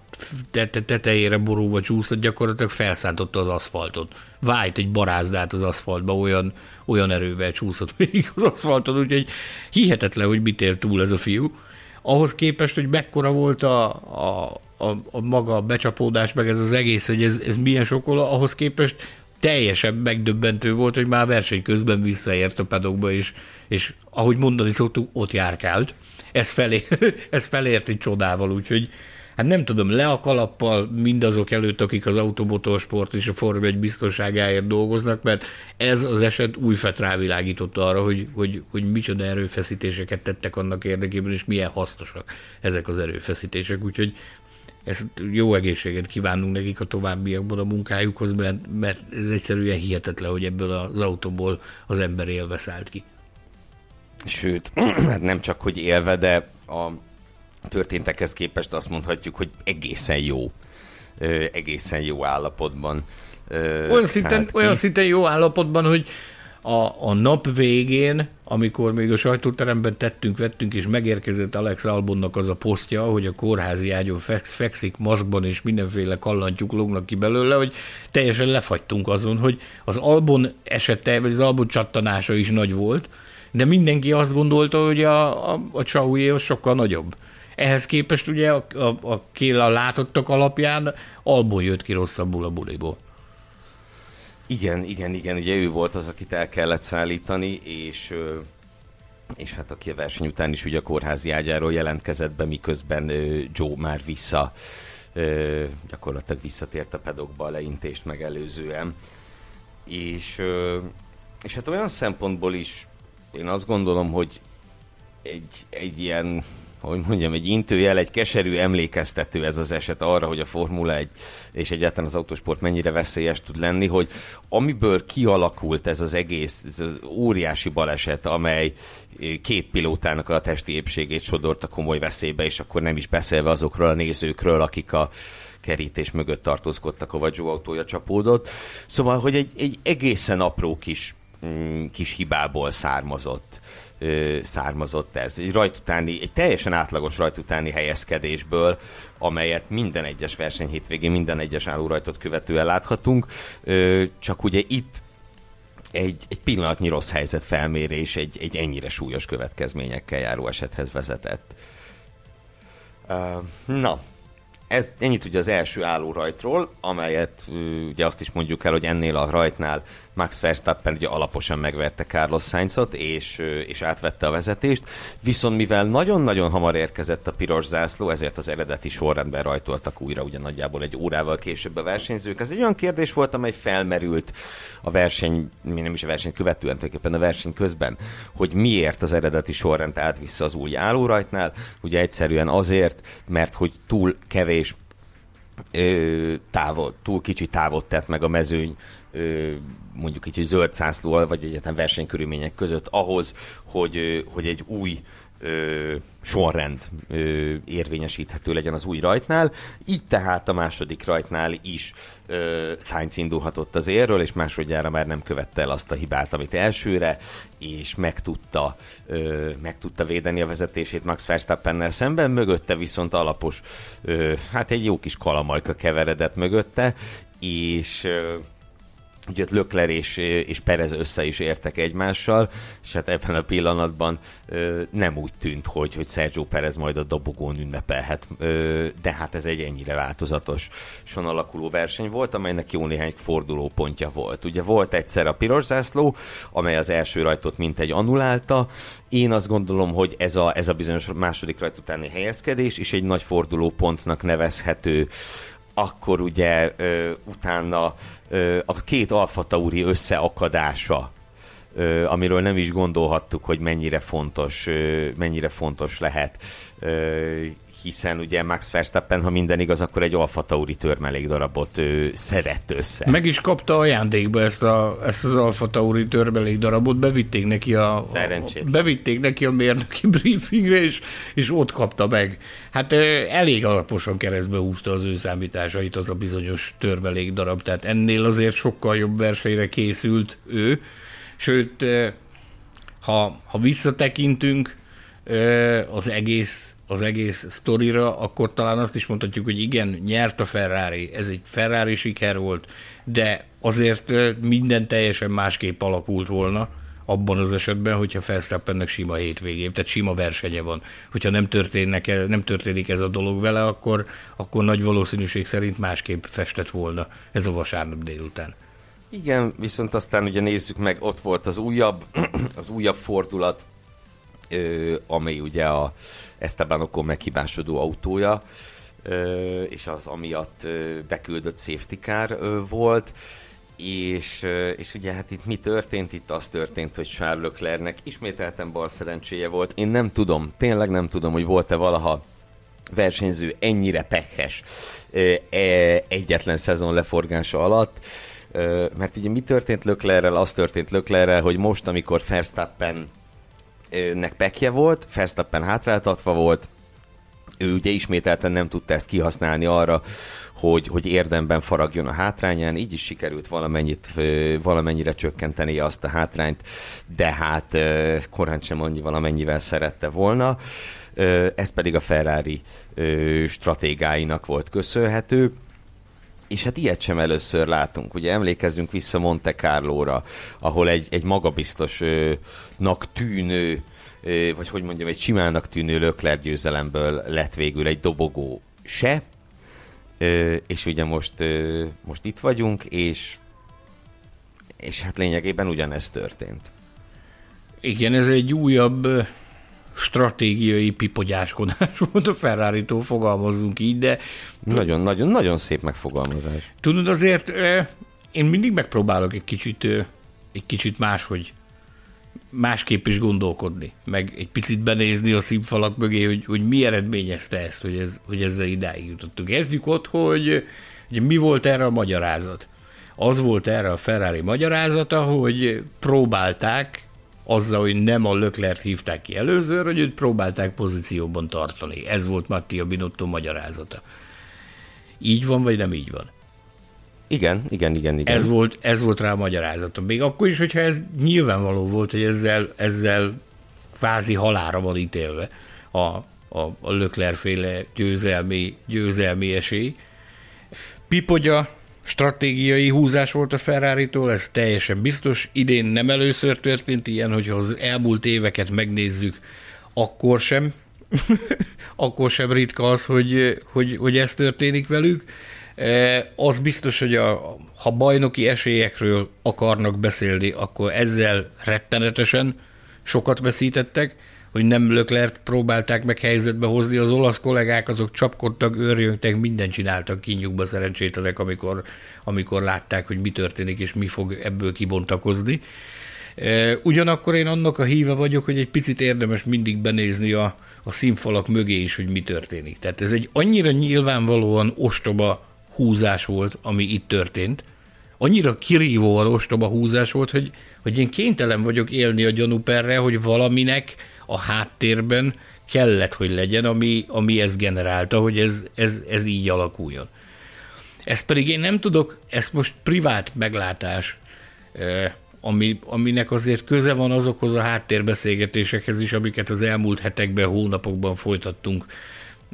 tetejére borulva csúszott, gyakorlatilag felszántotta az aszfaltot. Vájt egy barázdát az aszfaltba, olyan, olyan erővel csúszott még az aszfalton, úgyhogy hihetetlen, hogy mit ér túl ez a fiú ahhoz képest, hogy mekkora volt a, a, a, a maga becsapódás, meg ez az egész, hogy ez, ez milyen sokola, ahhoz képest teljesen megdöbbentő volt, hogy már verseny közben visszaért a pedokba, és, és ahogy mondani szoktuk, ott járkált. Ez, felé, ez felért egy csodával, úgyhogy hát nem tudom, le a kalappal mindazok előtt, akik az automotorsport és a Forma egy biztonságáért dolgoznak, mert ez az eset új rávilágította arra, hogy, hogy, hogy micsoda erőfeszítéseket tettek annak érdekében, és milyen hasznosak ezek az erőfeszítések. Úgyhogy ezt jó egészséget kívánunk nekik a továbbiakban a munkájukhoz, mert, mert ez egyszerűen hihetetlen, hogy ebből az autóból az ember élve szállt ki. Sőt, hát nem csak, hogy élve, de a történtekhez képest azt mondhatjuk, hogy egészen jó, egészen jó állapotban. Olyan szinten, olyan szinten jó állapotban, hogy a, a nap végén, amikor még a sajtóteremben tettünk, vettünk, és megérkezett Alex Albonnak az a posztja, hogy a kórházi ágyon feksz, fekszik maszkban, és mindenféle kallantyúk lógnak ki belőle, hogy teljesen lefagytunk azon, hogy az Albon esete, vagy az Albon csattanása is nagy volt, de mindenki azt gondolta, hogy a, a, a Csaujé sokkal nagyobb. Ehhez képest ugye a, a, a Kéla látottak alapján Albon jött ki rosszabbul a buliból. Igen, igen, igen, ugye ő volt az, akit el kellett szállítani, és és hát aki a verseny után is ugye a kórházi ágyáról jelentkezett be, miközben Joe már vissza, gyakorlatilag visszatért a pedokba a leintést megelőzően. És, és hát olyan szempontból is én azt gondolom, hogy egy, egy ilyen hogy mondjam, egy intőjel, egy keserű emlékeztető ez az eset arra, hogy a Formula 1 és egyáltalán az autósport mennyire veszélyes tud lenni, hogy amiből kialakult ez az egész ez az óriási baleset, amely két pilótának a testi épségét sodorta komoly veszélybe, és akkor nem is beszélve azokról a nézőkről, akik a kerítés mögött tartózkodtak, ahol Joe autója csapódott. Szóval, hogy egy, egy egészen apró kis, kis hibából származott származott ez. Egy rajt utáni, egy teljesen átlagos rajt utáni helyezkedésből, amelyet minden egyes verseny hétvégén, minden egyes állórajtot követően láthatunk, csak ugye itt egy, egy pillanatnyi rossz helyzet felmérés egy, egy ennyire súlyos következményekkel járó esethez vezetett. Na, ez, ennyit ugye az első álló rajtról, amelyet ugye azt is mondjuk el, hogy ennél a rajtnál Max Verstappen ugye alaposan megverte Carlos Sainzot, és, és átvette a vezetést, viszont mivel nagyon-nagyon hamar érkezett a piros zászló, ezért az eredeti sorrendben rajtoltak újra, ugye nagyjából egy órával később a versenyzők. Ez egy olyan kérdés volt, amely felmerült a verseny, nem is a verseny követően, tulajdonképpen a verseny közben, hogy miért az eredeti sorrend átvisz az új állórajtnál. Ugye egyszerűen azért, mert hogy túl kevés ö, távol, túl kicsi távot tett meg a mezőny ö, mondjuk egy zöld szászlóval, vagy egyetem versenykörülmények között ahhoz, hogy, hogy egy új ö, sorrend ö, érvényesíthető legyen az új rajtnál. Így tehát a második rajtnál is ö, Sainz indulhatott az érről, és másodjára már nem követte el azt a hibát, amit elsőre, és meg tudta, ö, meg tudta védeni a vezetését Max Verstappennel szemben, mögötte viszont alapos, ö, hát egy jó kis kalamajka keveredett mögötte, és ö, ugye Lökler és, és Perez össze is értek egymással, és hát ebben a pillanatban ö, nem úgy tűnt, hogy, hogy Sergio Perez majd a dobogón ünnepelhet, ö, de hát ez egy ennyire változatos son alakuló verseny volt, amelynek jó néhány forduló pontja volt. Ugye volt egyszer a piros zászló, amely az első rajtot mintegy annulálta, én azt gondolom, hogy ez a, ez a bizonyos második rajt utáni helyezkedés is egy nagy fordulópontnak nevezhető akkor ugye ö, utána ö, a két Alfa Tauri összeakadása, ö, amiről nem is gondolhattuk, hogy mennyire fontos, ö, mennyire fontos lehet. Ö, hiszen ugye Max Verstappen, ha minden igaz, akkor egy Alfa Tauri darabot ő, szedett össze. Meg is kapta ajándékba ezt, a, ezt az Alfa Tauri darabot, bevitték neki a, Szerencsét. a bevitték neki a mérnöki briefingre, és, és ott kapta meg. Hát elég alaposan keresztbe húzta az ő számításait az a bizonyos darab, tehát ennél azért sokkal jobb versenyre készült ő, sőt, ha, ha visszatekintünk, az egész az egész sztorira, akkor talán azt is mondhatjuk, hogy igen, nyert a Ferrari, ez egy Ferrari siker volt, de azért minden teljesen másképp alakult volna abban az esetben, hogyha Felsztappennek sima hétvégén, tehát sima versenye van. Hogyha nem, történnek, nem történik ez a dolog vele, akkor, akkor nagy valószínűség szerint másképp festett volna ez a vasárnap délután. Igen, viszont aztán ugye nézzük meg, ott volt az újabb, az újabb fordulat, ami ugye a Esteban Ocon meghibásodó autója, és az amiatt beküldött safety car volt, és, és ugye hát itt mi történt? Itt az történt, hogy Charles Leclercnek ismételten bal szerencséje volt. Én nem tudom, tényleg nem tudom, hogy volt-e valaha versenyző ennyire pekhes e, egyetlen szezon leforgása alatt, mert ugye mi történt Löklerrel? Az történt Löklerrel, hogy most, amikor Verstappen nek pekje volt, Verstappen hátráltatva volt, ő ugye ismételten nem tudta ezt kihasználni arra, hogy, hogy érdemben faragjon a hátrányán, így is sikerült valamennyit, valamennyire csökkenteni azt a hátrányt, de hát korán sem annyi valamennyivel szerette volna. Ez pedig a Ferrari stratégáinak volt köszönhető és hát ilyet sem először látunk. Ugye emlékezzünk vissza Monte Carlo-ra, ahol egy, egy magabiztosnak tűnő, vagy hogy mondjam, egy simának tűnő Lökler győzelemből lett végül egy dobogó se, és ugye most, most itt vagyunk, és, és hát lényegében ugyanez történt. Igen, ez egy újabb stratégiai pipogyáskodás volt a ferrari fogalmazzunk így, de... Nagyon-nagyon-nagyon szép megfogalmazás. Tudod, azért én mindig megpróbálok egy kicsit, egy kicsit máshogy másképp is gondolkodni, meg egy picit benézni a színfalak mögé, hogy, hogy mi eredményezte ezt, hogy, ez, hogy ezzel idáig jutottunk. Kezdjük ott, hogy, hogy mi volt erre a magyarázat. Az volt erre a Ferrari magyarázata, hogy próbálták azzal, hogy nem a Löklert hívták ki előzőre, hogy őt próbálták pozícióban tartani. Ez volt Mattia Binotto magyarázata. Így van, vagy nem így van? Igen, igen, igen, igen. Ez volt, ez volt rá a magyarázata. Még akkor is, hogyha ez nyilvánvaló volt, hogy ezzel, ezzel kvázi halára van ítélve a, a, a Lökler féle győzelmi, győzelmi esély. Pipogya stratégiai húzás volt a ferrari ez teljesen biztos. Idén nem először történt ilyen, hogyha az elmúlt éveket megnézzük, akkor sem akkor sem ritka az, hogy, hogy, hogy ez történik velük. Az biztos, hogy a, ha bajnoki esélyekről akarnak beszélni, akkor ezzel rettenetesen sokat veszítettek, hogy nem Löklert próbálták meg helyzetbe hozni, az olasz kollégák azok csapkodtak, őrjöngtek, mindent csináltak kinyugba szerencsétlenek, amikor, amikor látták, hogy mi történik és mi fog ebből kibontakozni. Ugyanakkor én annak a híve vagyok, hogy egy picit érdemes mindig benézni a, a színfalak mögé is, hogy mi történik. Tehát ez egy annyira nyilvánvalóan ostoba húzás volt, ami itt történt, annyira kirívóan ostoba húzás volt, hogy, hogy én kénytelen vagyok élni a gyanúperre, hogy valaminek a háttérben kellett, hogy legyen, ami, ami ezt generálta, hogy ez, ez, ez így alakuljon. Ezt pedig én nem tudok, ezt most privát meglátás, ami, aminek azért köze van azokhoz a háttérbeszélgetésekhez is, amiket az elmúlt hetekben, hónapokban folytattunk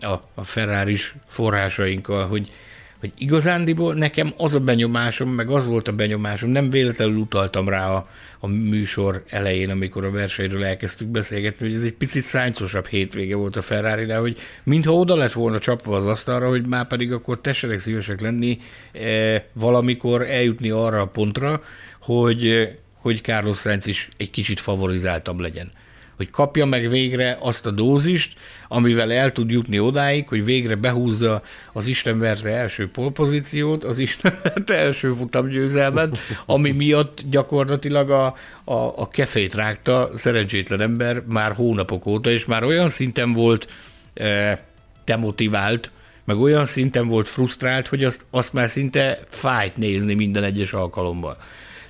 a, a ferrari forrásainkkal, hogy, hogy igazándiból nekem az a benyomásom, meg az volt a benyomásom, nem véletlenül utaltam rá a, a műsor elején, amikor a versenyről elkezdtük beszélgetni, hogy ez egy picit száncosabb hétvége volt a ferrari hogy mintha oda lett volna csapva az asztalra, hogy már pedig akkor tessenek szívesek lenni e, valamikor eljutni arra a pontra, hogy, hogy Carlos Sainz is egy kicsit favorizáltabb legyen. Hogy kapja meg végre azt a dózist, amivel el tud jutni odáig, hogy végre behúzza az Istenverte első polpozíciót, az Istenverte első futamgyőzelmet, ami miatt gyakorlatilag a, a, a kefét rágta szerencsétlen ember már hónapok óta, és már olyan szinten volt e, demotivált, meg olyan szinten volt frusztrált, hogy azt, azt már szinte fájt nézni minden egyes alkalommal.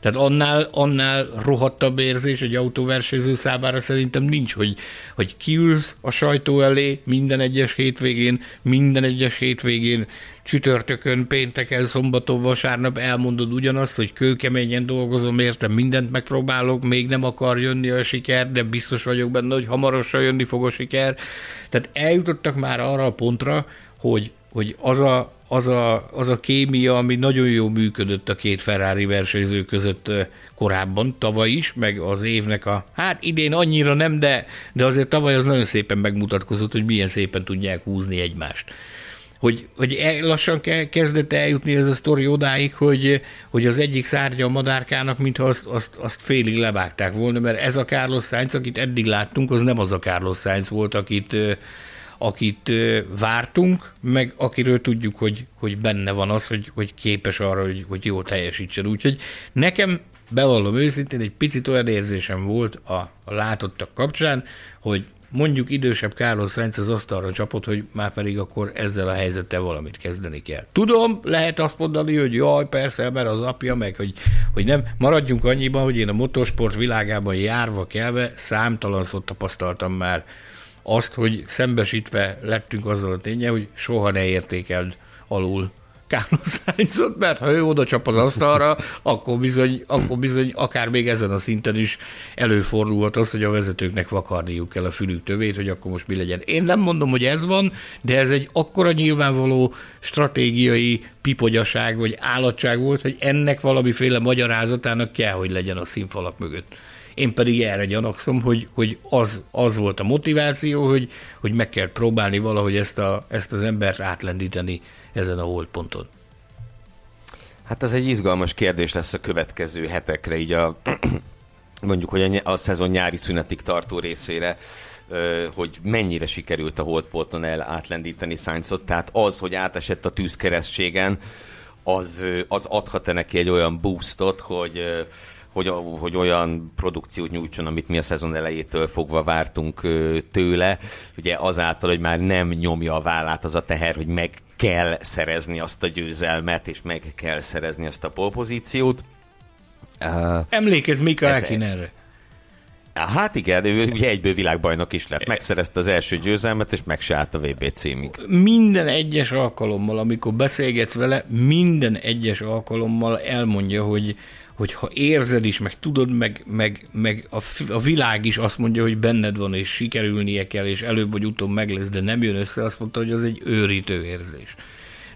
Tehát annál, annál rohadtabb érzés egy autóversenyző számára szerintem nincs, hogy, hogy kiülsz a sajtó elé minden egyes hétvégén, minden egyes hétvégén, csütörtökön, pénteken, szombaton, vasárnap elmondod ugyanazt, hogy kőkeményen dolgozom, értem, mindent megpróbálok, még nem akar jönni a siker, de biztos vagyok benne, hogy hamarosan jönni fog a siker. Tehát eljutottak már arra a pontra, hogy, hogy az a, az a, az a kémia, ami nagyon jó működött a két Ferrari versenyző között korábban, tavaly is, meg az évnek a, hát idén annyira nem, de, de azért tavaly az nagyon szépen megmutatkozott, hogy milyen szépen tudják húzni egymást. Hogy, hogy lassan kezdett eljutni ez a sztori odáig, hogy, hogy az egyik szárnya a madárkának, mintha azt, azt, azt félig levágták volna, mert ez a Carlos Sainz, akit eddig láttunk, az nem az a Carlos Sainz volt, akit, akit vártunk, meg akiről tudjuk, hogy, hogy benne van az, hogy, hogy képes arra, hogy, hogy jól teljesítsen. Úgyhogy nekem bevallom őszintén, egy picit olyan érzésem volt a, a látottak kapcsán, hogy mondjuk idősebb Carlos Sainz az asztalra csapott, hogy már pedig akkor ezzel a helyzettel valamit kezdeni kell. Tudom, lehet azt mondani, hogy jaj, persze, mert az apja, meg hogy, hogy nem. Maradjunk annyiban, hogy én a motorsport világában járva kelve számtalan tapasztaltam már azt, hogy szembesítve lettünk azzal a tényel, hogy soha ne értékeld alul Carlos Sainzot, mert ha ő oda csap az asztalra, akkor bizony, akkor bizony akár még ezen a szinten is előfordulhat az, hogy a vezetőknek vakarniuk kell a fülük tövét, hogy akkor most mi legyen. Én nem mondom, hogy ez van, de ez egy akkora nyilvánvaló stratégiai pipogyaság vagy állatság volt, hogy ennek valamiféle magyarázatának kell, hogy legyen a színfalak mögött. Én pedig erre gyanakszom, hogy, hogy az, az volt a motiváció, hogy, hogy meg kell próbálni valahogy ezt, a, ezt az embert átlendíteni ezen a holdponton. Hát ez egy izgalmas kérdés lesz a következő hetekre, így a mondjuk, hogy a, a szezon nyári szünetig tartó részére, hogy mennyire sikerült a holdponton el átlendíteni Sainzot, tehát az, hogy átesett a tűzkeresztségen, az, az adhat-e neki egy olyan boostot, hogy, hogy, hogy olyan produkciót nyújtson, amit mi a szezon elejétől fogva vártunk tőle. Ugye azáltal, hogy már nem nyomja a vállát az a teher, hogy meg kell szerezni azt a győzelmet, és meg kell szerezni azt a polpozíciót. Uh, Emlékezz Mika Häkkinerre. Hát igen, ő ugye egyből világbajnok is lett. Megszerezte az első győzelmet, és meg se állt a VB címig. Minden egyes alkalommal, amikor beszélgetsz vele, minden egyes alkalommal elmondja, hogy, hogy ha érzed is, meg tudod, meg, meg, meg a, a világ is azt mondja, hogy benned van, és sikerülnie kell, és előbb vagy utóbb meg lesz, de nem jön össze, azt mondta, hogy az egy őrítő érzés.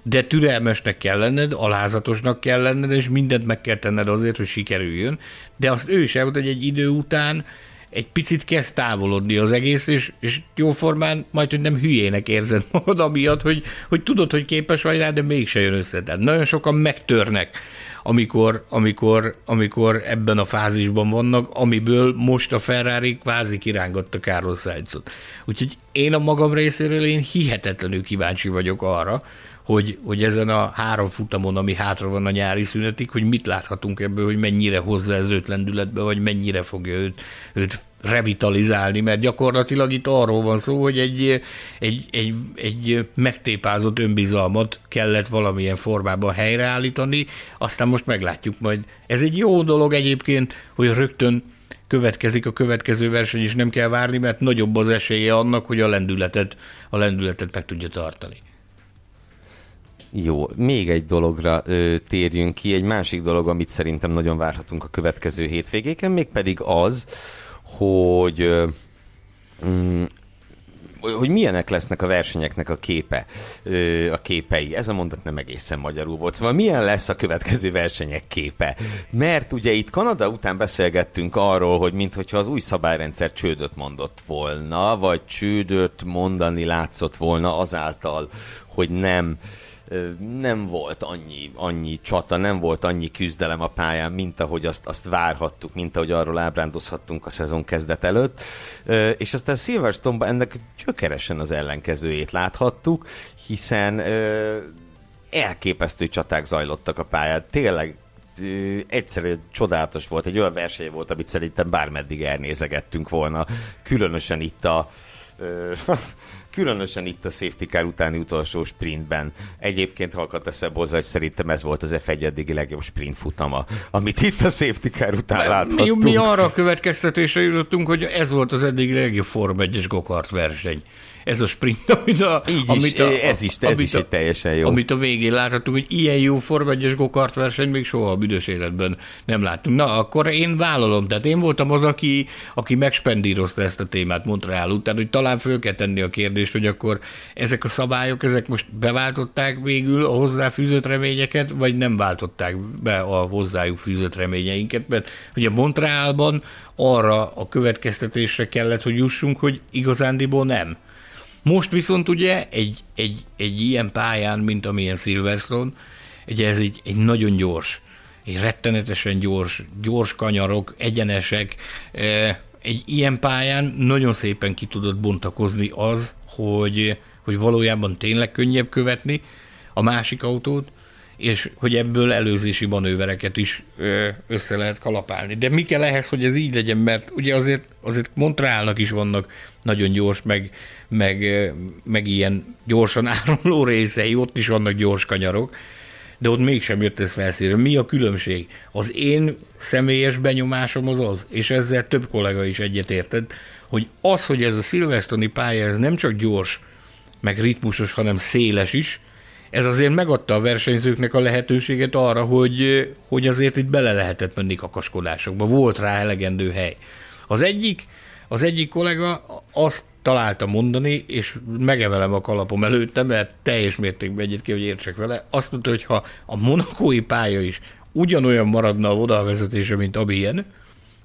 De türelmesnek kell lenned, alázatosnak kell lenned, és mindent meg kell tenned azért, hogy sikerüljön. De azt ő is elmondta, hogy egy idő után egy picit kezd távolodni az egész, és, és jóformán majd, hogy nem hülyének érzed magad amiatt, hogy, hogy tudod, hogy képes vagy rá, de mégse jön össze. Tehát nagyon sokan megtörnek amikor, amikor, amikor ebben a fázisban vannak, amiből most a Ferrari kvázi kirángatta Carlos Sainzot. Úgyhogy én a magam részéről én hihetetlenül kíváncsi vagyok arra, hogy, hogy ezen a három futamon, ami hátra van a nyári szünetig, hogy mit láthatunk ebből, hogy mennyire hozza ez őt lendületbe, vagy mennyire fogja őt, őt revitalizálni, mert gyakorlatilag itt arról van szó, hogy egy, egy, egy, egy megtépázott önbizalmat kellett valamilyen formában helyreállítani, aztán most meglátjuk majd. Ez egy jó dolog egyébként, hogy rögtön következik a következő verseny, és nem kell várni, mert nagyobb az esélye annak, hogy a lendületet, a lendületet meg tudja tartani. Jó, még egy dologra ö, térjünk ki, egy másik dolog, amit szerintem nagyon várhatunk a következő hétvégéken, mégpedig az, hogy ö, mm, hogy milyenek lesznek a versenyeknek a képe, a képei. Ez a mondat nem egészen magyarul volt. Szóval milyen lesz a következő versenyek képe? Mert ugye itt Kanada után beszélgettünk arról, hogy mintha az új szabályrendszer csődöt mondott volna, vagy csődöt mondani látszott volna azáltal, hogy nem nem volt annyi, annyi csata, nem volt annyi küzdelem a pályán, mint ahogy azt, azt várhattuk, mint ahogy arról ábrándozhattunk a szezon kezdet előtt. És aztán Silverstone-ban ennek gyökeresen az ellenkezőjét láthattuk, hiszen elképesztő csaták zajlottak a pályán. Tényleg egyszerűen csodálatos volt, egy olyan verseny volt, amit szerintem bármeddig elnézegettünk volna, különösen itt a különösen itt a safety car utáni utolsó sprintben. Egyébként halkat eszebb hozzá, hogy szerintem ez volt az F1 eddigi legjobb sprint futama, amit itt a safety car után láthattunk. Mi, mi arra a következtetésre jutottunk, hogy ez volt az eddigi legjobb Form 1-es gokart verseny ez a sprint, amit a, Így is, amit a, ez is, ez is egy teljesen jó. Amit a végén láthatunk, hogy ilyen jó Forma 1 gokart verseny még soha a büdös életben nem láttunk. Na, akkor én vállalom, tehát én voltam az, aki, aki megspendírozta ezt a témát Montreal után, hogy talán föl kell tenni a kérdést, hogy akkor ezek a szabályok, ezek most beváltották végül a hozzáfűzött reményeket, vagy nem váltották be a hozzájuk fűzött reményeinket, mert ugye Montrealban arra a következtetésre kellett, hogy jussunk, hogy igazándiból nem. Most viszont ugye egy, egy, egy ilyen pályán, mint amilyen Silverstone, ugye ez egy, egy nagyon gyors, egy rettenetesen gyors, gyors kanyarok, egyenesek, egy ilyen pályán nagyon szépen ki tudod bontakozni az, hogy, hogy valójában tényleg könnyebb követni a másik autót, és hogy ebből előzési manővereket is össze lehet kalapálni. De mi kell ehhez, hogy ez így legyen, mert ugye azért, azért Montrealnak is vannak nagyon gyors, meg, meg, meg ilyen gyorsan áramló részei, ott is vannak gyors kanyarok, de ott mégsem jött ez felszínre. Mi a különbség? Az én személyes benyomásom az az, és ezzel több kollega is egyetértett, hogy az, hogy ez a szilvesztoni pálya, ez nem csak gyors, meg ritmusos, hanem széles is, ez azért megadta a versenyzőknek a lehetőséget arra, hogy, hogy azért itt bele lehetett menni kakaskodásokba. Volt rá elegendő hely. Az egyik, az egyik kollega azt találta mondani, és megemelem a kalapom előtte, mert teljes mértékben ki, hogy értsek vele. Azt mondta, hogy ha a monakói pálya is ugyanolyan maradna a odavezetése, mint amilyen,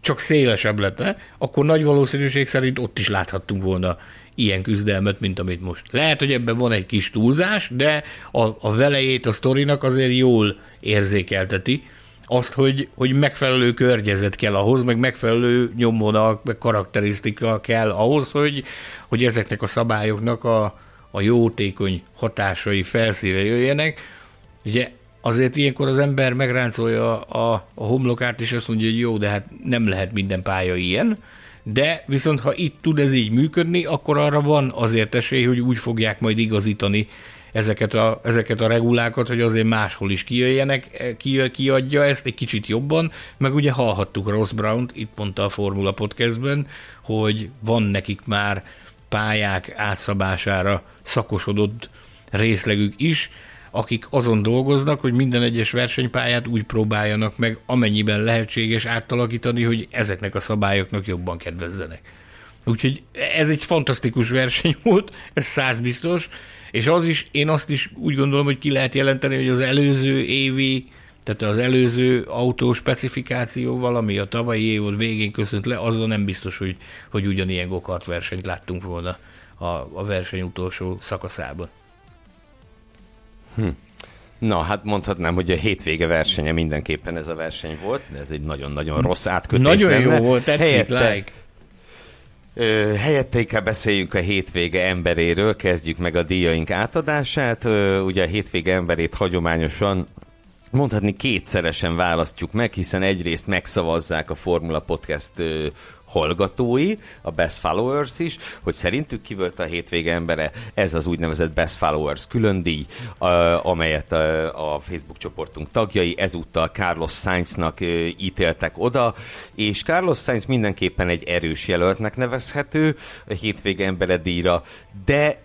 csak szélesebb lenne, akkor nagy valószínűség szerint ott is láthattunk volna ilyen küzdelmet, mint amit most. Lehet, hogy ebben van egy kis túlzás, de a, a velejét a sztorinak azért jól érzékelteti, azt, hogy, hogy megfelelő környezet kell ahhoz, meg megfelelő nyomvonal, meg karakterisztika kell ahhoz, hogy, hogy ezeknek a szabályoknak a, a jótékony hatásai felszíre jöjjenek. Ugye azért ilyenkor az ember megráncolja a, a homlokát, és azt mondja, hogy jó, de hát nem lehet minden pálya ilyen, de viszont ha itt tud ez így működni, akkor arra van azért esély, hogy úgy fogják majd igazítani ezeket a, ezeket a regulákat, hogy azért máshol is kijöjjenek, ki, kiadja ezt egy kicsit jobban, meg ugye hallhattuk Ross Brown-t, itt mondta a Formula Podcastben, hogy van nekik már pályák átszabására szakosodott részlegük is, akik azon dolgoznak, hogy minden egyes versenypályát úgy próbáljanak meg, amennyiben lehetséges átalakítani, hogy ezeknek a szabályoknak jobban kedvezzenek. Úgyhogy ez egy fantasztikus verseny volt, ez száz biztos, és az is, én azt is úgy gondolom, hogy ki lehet jelenteni, hogy az előző évi Tehát az előző autó specifikációval, ami a tavalyi év végén köszönt le, azon nem biztos, hogy, hogy ugyanilyen gokart versenyt láttunk volna a, a verseny utolsó szakaszában. Hm. Na, hát mondhatnám, hogy a hétvége versenye mindenképpen ez a verseny volt, de ez egy nagyon-nagyon rossz átkötés Nagyon lenne. jó volt, tetszik, Helyette, like. Helyette inkább beszéljünk a hétvége emberéről, kezdjük meg a díjaink átadását. Ugye a hétvége emberét hagyományosan mondhatni kétszeresen választjuk meg, hiszen egyrészt megszavazzák a Formula Podcast hallgatói, a Best Followers is, hogy szerintük ki volt a hétvége embere, ez az úgynevezett Best Followers külön díj, amelyet a Facebook csoportunk tagjai ezúttal Carlos Sainznak ítéltek oda, és Carlos Sainz mindenképpen egy erős jelöltnek nevezhető a hétvége embere díjra, de,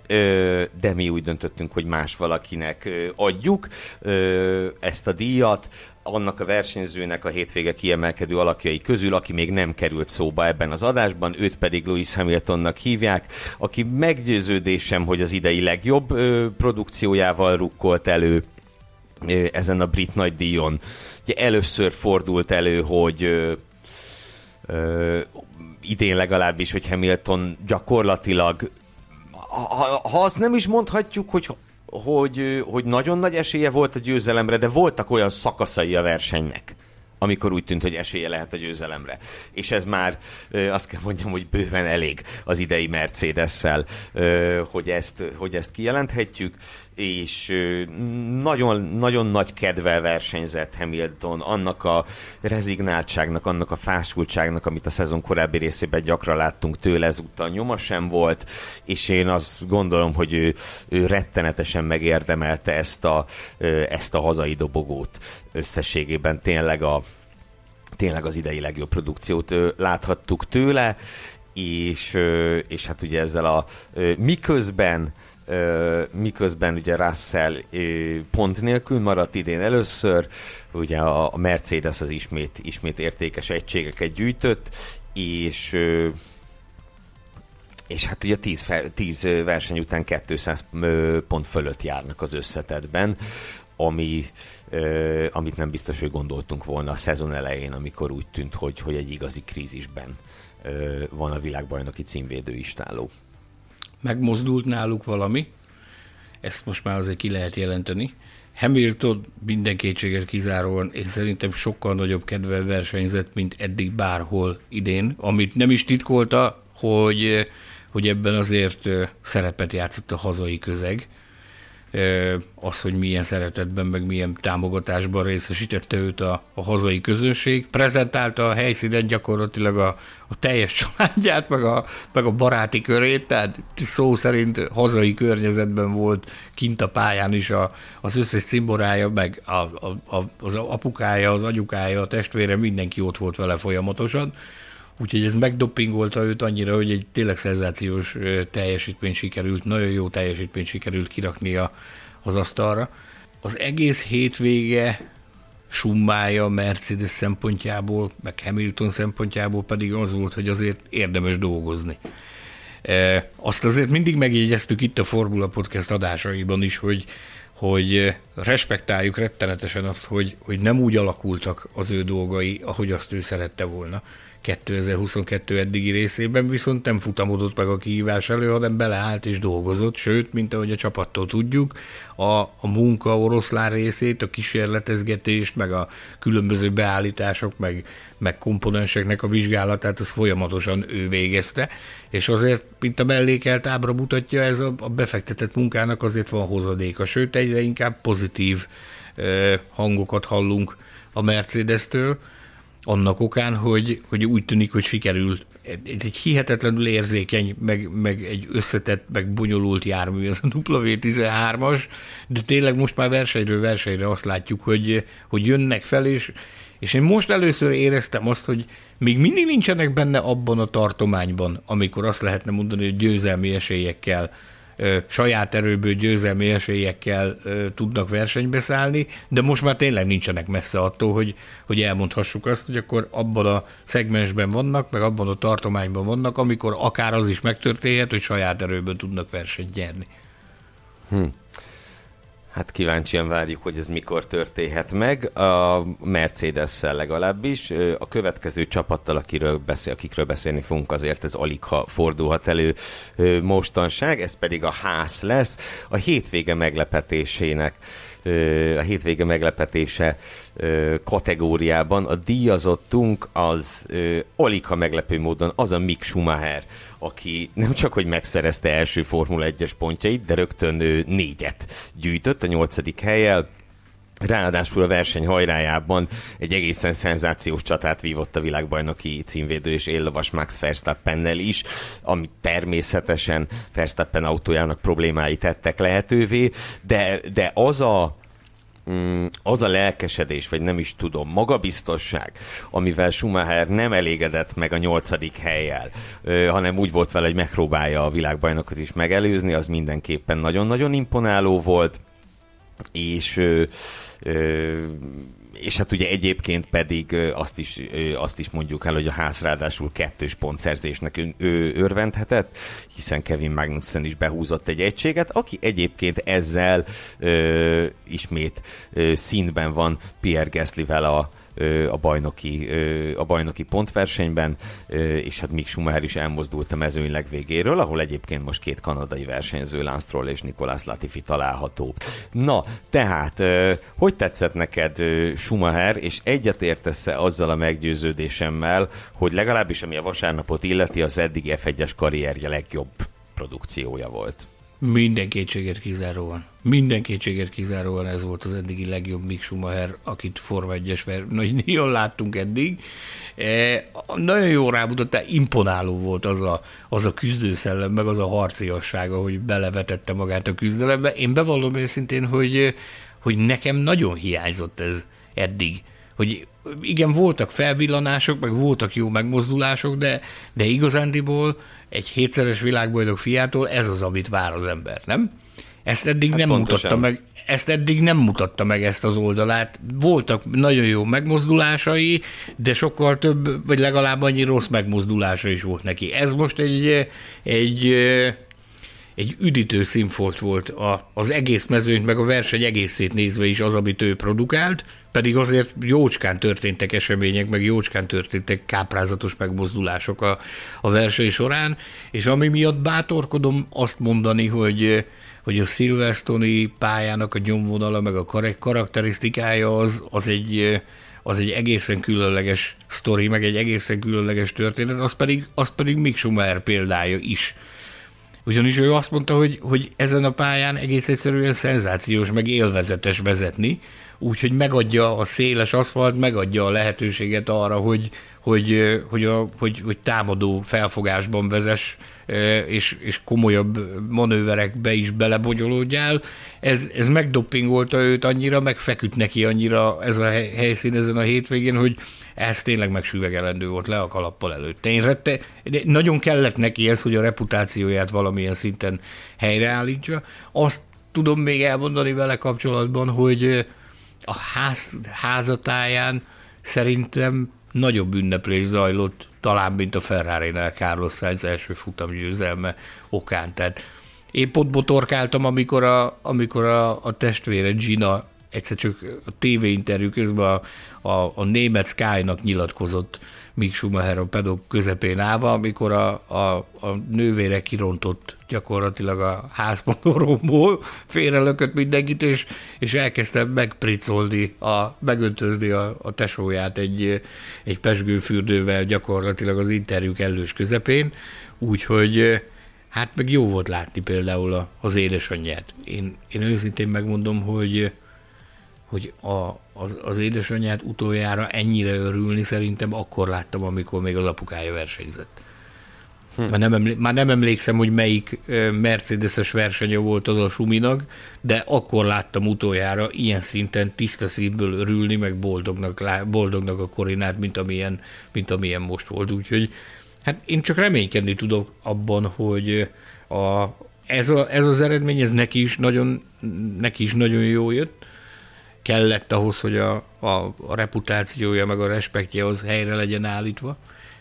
de mi úgy döntöttünk, hogy más valakinek adjuk ezt a díjat, annak a versenyzőnek a hétvége kiemelkedő alakjai közül, aki még nem került szóba ebben az adásban, őt pedig Lewis Hamiltonnak hívják, aki meggyőződésem, hogy az idei legjobb ö, produkciójával rukkolt elő ö, ezen a brit nagy díjon. Ugye először fordult elő, hogy ö, ö, idén legalábbis, hogy Hamilton gyakorlatilag ha, ha azt nem is mondhatjuk, hogy hogy, hogy nagyon nagy esélye volt a győzelemre, de voltak olyan szakaszai a versenynek, amikor úgy tűnt, hogy esélye lehet a győzelemre. És ez már azt kell mondjam, hogy bőven elég az idei Mercedes-szel, hogy ezt, hogy ezt kijelenthetjük, és nagyon, nagyon nagy kedvel versenyzett Hamilton annak a rezignáltságnak, annak a fásultságnak, amit a szezon korábbi részében gyakran láttunk tőle, ezúttal nyoma sem volt, és én azt gondolom, hogy ő, ő rettenetesen megérdemelte ezt a, ezt a hazai dobogót összességében. Tényleg a tényleg az idei legjobb produkciót láthattuk tőle, és, és hát ugye ezzel a miközben miközben ugye Russell pont nélkül maradt idén először, ugye a Mercedes az ismét, ismét értékes egységeket gyűjtött, és és hát ugye 10, 10 verseny után 200 pont fölött járnak az összetetben, ami, amit nem biztos, hogy gondoltunk volna a szezon elején, amikor úgy tűnt, hogy, hogy egy igazi krízisben van a világbajnoki címvédő istáló megmozdult náluk valami, ezt most már azért ki lehet jelenteni. Hamilton minden kétséget kizáróan, én szerintem sokkal nagyobb kedvel versenyzett, mint eddig bárhol idén, amit nem is titkolta, hogy, hogy ebben azért szerepet játszott a hazai közeg az, hogy milyen szeretetben, meg milyen támogatásban részesítette őt a, a hazai közönség. Prezentálta a helyszínen gyakorlatilag a, a teljes családját, meg a, meg a baráti körét, tehát szó szerint hazai környezetben volt kint a pályán is a, az összes cimborája, meg a, a, az apukája, az anyukája, a testvére, mindenki ott volt vele folyamatosan. Úgyhogy ez megdoppingolta őt annyira, hogy egy tényleg szenzációs teljesítmény sikerült, nagyon jó teljesítmény sikerült kirakni a, az asztalra. Az egész hétvége summája Mercedes szempontjából, meg Hamilton szempontjából pedig az volt, hogy azért érdemes dolgozni. E, azt azért mindig megjegyeztük itt a Formula Podcast adásaiban is, hogy, hogy respektáljuk rettenetesen azt, hogy, hogy nem úgy alakultak az ő dolgai, ahogy azt ő szerette volna 2022 eddigi részében viszont nem futamodott meg a kihívás elő, hanem beleállt és dolgozott, sőt, mint ahogy a csapattól tudjuk, a, a munka oroszlán részét, a kísérletezgetést, meg a különböző beállítások, meg, meg komponenseknek a vizsgálatát, az folyamatosan ő végezte, és azért, mint a mellékelt ábra mutatja, ez a, a befektetett munkának azért van hozadéka, sőt, egyre inkább pozitív eh, hangokat hallunk a Mercedes-től, annak okán, hogy, hogy úgy tűnik, hogy sikerült. Ez egy hihetetlenül érzékeny, meg, meg egy összetett, meg bonyolult jármű ez a W13-as, de tényleg most már versenyről versenyre azt látjuk, hogy, hogy jönnek fel, és, és én most először éreztem azt, hogy még mindig nincsenek benne abban a tartományban, amikor azt lehetne mondani, hogy győzelmi esélyekkel saját erőből győzelmi esélyekkel tudnak versenybe szállni, de most már tényleg nincsenek messze attól, hogy, hogy elmondhassuk azt, hogy akkor abban a szegmensben vannak, meg abban a tartományban vannak, amikor akár az is megtörténhet, hogy saját erőből tudnak versenyt nyerni. Hm. Hát kíváncsian várjuk, hogy ez mikor történhet meg. A Mercedes-szel legalábbis. A következő csapattal, akiről beszél, akikről beszélni fogunk, azért ez alig ha fordulhat elő mostanság, ez pedig a ház lesz. A hétvége meglepetésének a hétvége meglepetése kategóriában. A díjazottunk az alig meglepő módon az a Mick Schumacher, aki nem csak, hogy megszerezte első Formula 1-es pontjait, de rögtön négyet gyűjtött a nyolcadik helyel, Ráadásul a verseny hajrájában egy egészen szenzációs csatát vívott a világbajnoki címvédő és éllovas Max Verstappennel is, ami természetesen Verstappen autójának problémái tettek lehetővé, de, de az a mm, az a lelkesedés, vagy nem is tudom, magabiztosság, amivel Schumacher nem elégedett meg a nyolcadik helyjel, hanem úgy volt vele, hogy megpróbálja a világbajnokot is megelőzni, az mindenképpen nagyon-nagyon imponáló volt, és és hát ugye egyébként pedig azt is, azt is mondjuk el, hogy a ház ráadásul kettős pontszerzésnek ő örvendhetett, hiszen Kevin Magnussen is behúzott egy egységet, aki egyébként ezzel ö, ismét ö, színben van Pierre Gaslyvel a, a bajnoki, a bajnoki pontversenyben, és hát Mick Schumacher is elmozdult a mezőny legvégéről, ahol egyébként most két kanadai versenyző, Lance Stroll és Nicolas Latifi található. Na, tehát, hogy tetszett neked Schumacher, és egyetértesz-e azzal a meggyőződésemmel, hogy legalábbis ami a vasárnapot illeti, az eddig F1-es karrierje legjobb produkciója volt? Minden kétséget kizáróan. Minden kétséget kizáróan ez volt az eddigi legjobb Mick Schumacher, akit Forma 1-es nagyon láttunk eddig. E, nagyon jó rámutatta, imponáló volt az a, az a küzdőszellem, meg az a harciassága, hogy belevetette magát a küzdelembe. Én bevallom őszintén, hogy, hogy nekem nagyon hiányzott ez eddig. Hogy igen, voltak felvillanások, meg voltak jó megmozdulások, de, de igazándiból egy hétszeres világbajnok fiától ez az, amit vár az ember, nem? Ezt eddig hát nem pontosan. mutatta meg, ezt eddig nem mutatta meg ezt az oldalát. Voltak nagyon jó megmozdulásai, de sokkal több, vagy legalább annyi rossz megmozdulása is volt neki. Ez most egy, egy egy üdítő színfolt volt a, az egész mezőnyt, meg a verseny egészét nézve is az, amit ő produkált, pedig azért jócskán történtek események, meg jócskán történtek káprázatos megmozdulások a, a verseny során, és ami miatt bátorkodom azt mondani, hogy hogy a Silverstone pályának a nyomvonala, meg a karakterisztikája az, az egy, az egy egészen különleges sztori, meg egy egészen különleges történet, az pedig, az pedig Mick Schumacher példája is. Ugyanis ő azt mondta, hogy, hogy ezen a pályán egész egyszerűen szenzációs, meg élvezetes vezetni, úgyhogy megadja a széles aszfalt, megadja a lehetőséget arra, hogy, hogy, hogy, a, hogy, hogy támadó felfogásban vezes, és, és komolyabb manőverekbe is belebogyolódjál. Ez, ez megdoppingolta őt annyira, megfeküdt neki annyira ez a helyszín ezen a hétvégén, hogy ez tényleg megsüvegelendő volt le a kalappal előtte. Én rette, nagyon kellett neki ez, hogy a reputációját valamilyen szinten helyreállítsa. Azt tudom még elmondani vele kapcsolatban, hogy a ház, házatáján szerintem nagyobb ünneplés zajlott, talán, mint a Ferrari-nál Carlos Sainz első futamgyőzelme okán. Tehát én pont botorkáltam, amikor a, amikor a, a testvére Gina egyszer csak a TV interjú közben a, a, a német Sky-nak nyilatkozott Mick Schumacher a pedok közepén állva, amikor a, a, a nővére kirontott gyakorlatilag a házmonoromból, félrelökött mindenkit, és, és elkezdte megpricolni, a, megöntözni a, a tesóját egy, egy pesgőfürdővel gyakorlatilag az interjúk elős közepén, úgyhogy hát meg jó volt látni például az édesanyját. Én, én őszintén megmondom, hogy hogy a, az, az édesanyját utoljára ennyire örülni szerintem akkor láttam, amikor még az apukája versenyzett. Hm. Már, nem emlé- már nem emlékszem, hogy melyik Mercedes-es versenye volt az a Suminak, de akkor láttam utoljára ilyen szinten tiszta szívből örülni, meg boldognak, boldognak a korinát, mint amilyen, mint amilyen most volt. Úgyhogy hát én csak reménykedni tudok abban, hogy a, ez, a, ez az eredmény, ez neki is nagyon, neki is nagyon jó jött, kellett ahhoz, hogy a, a, a reputációja, meg a respektje az helyre legyen állítva,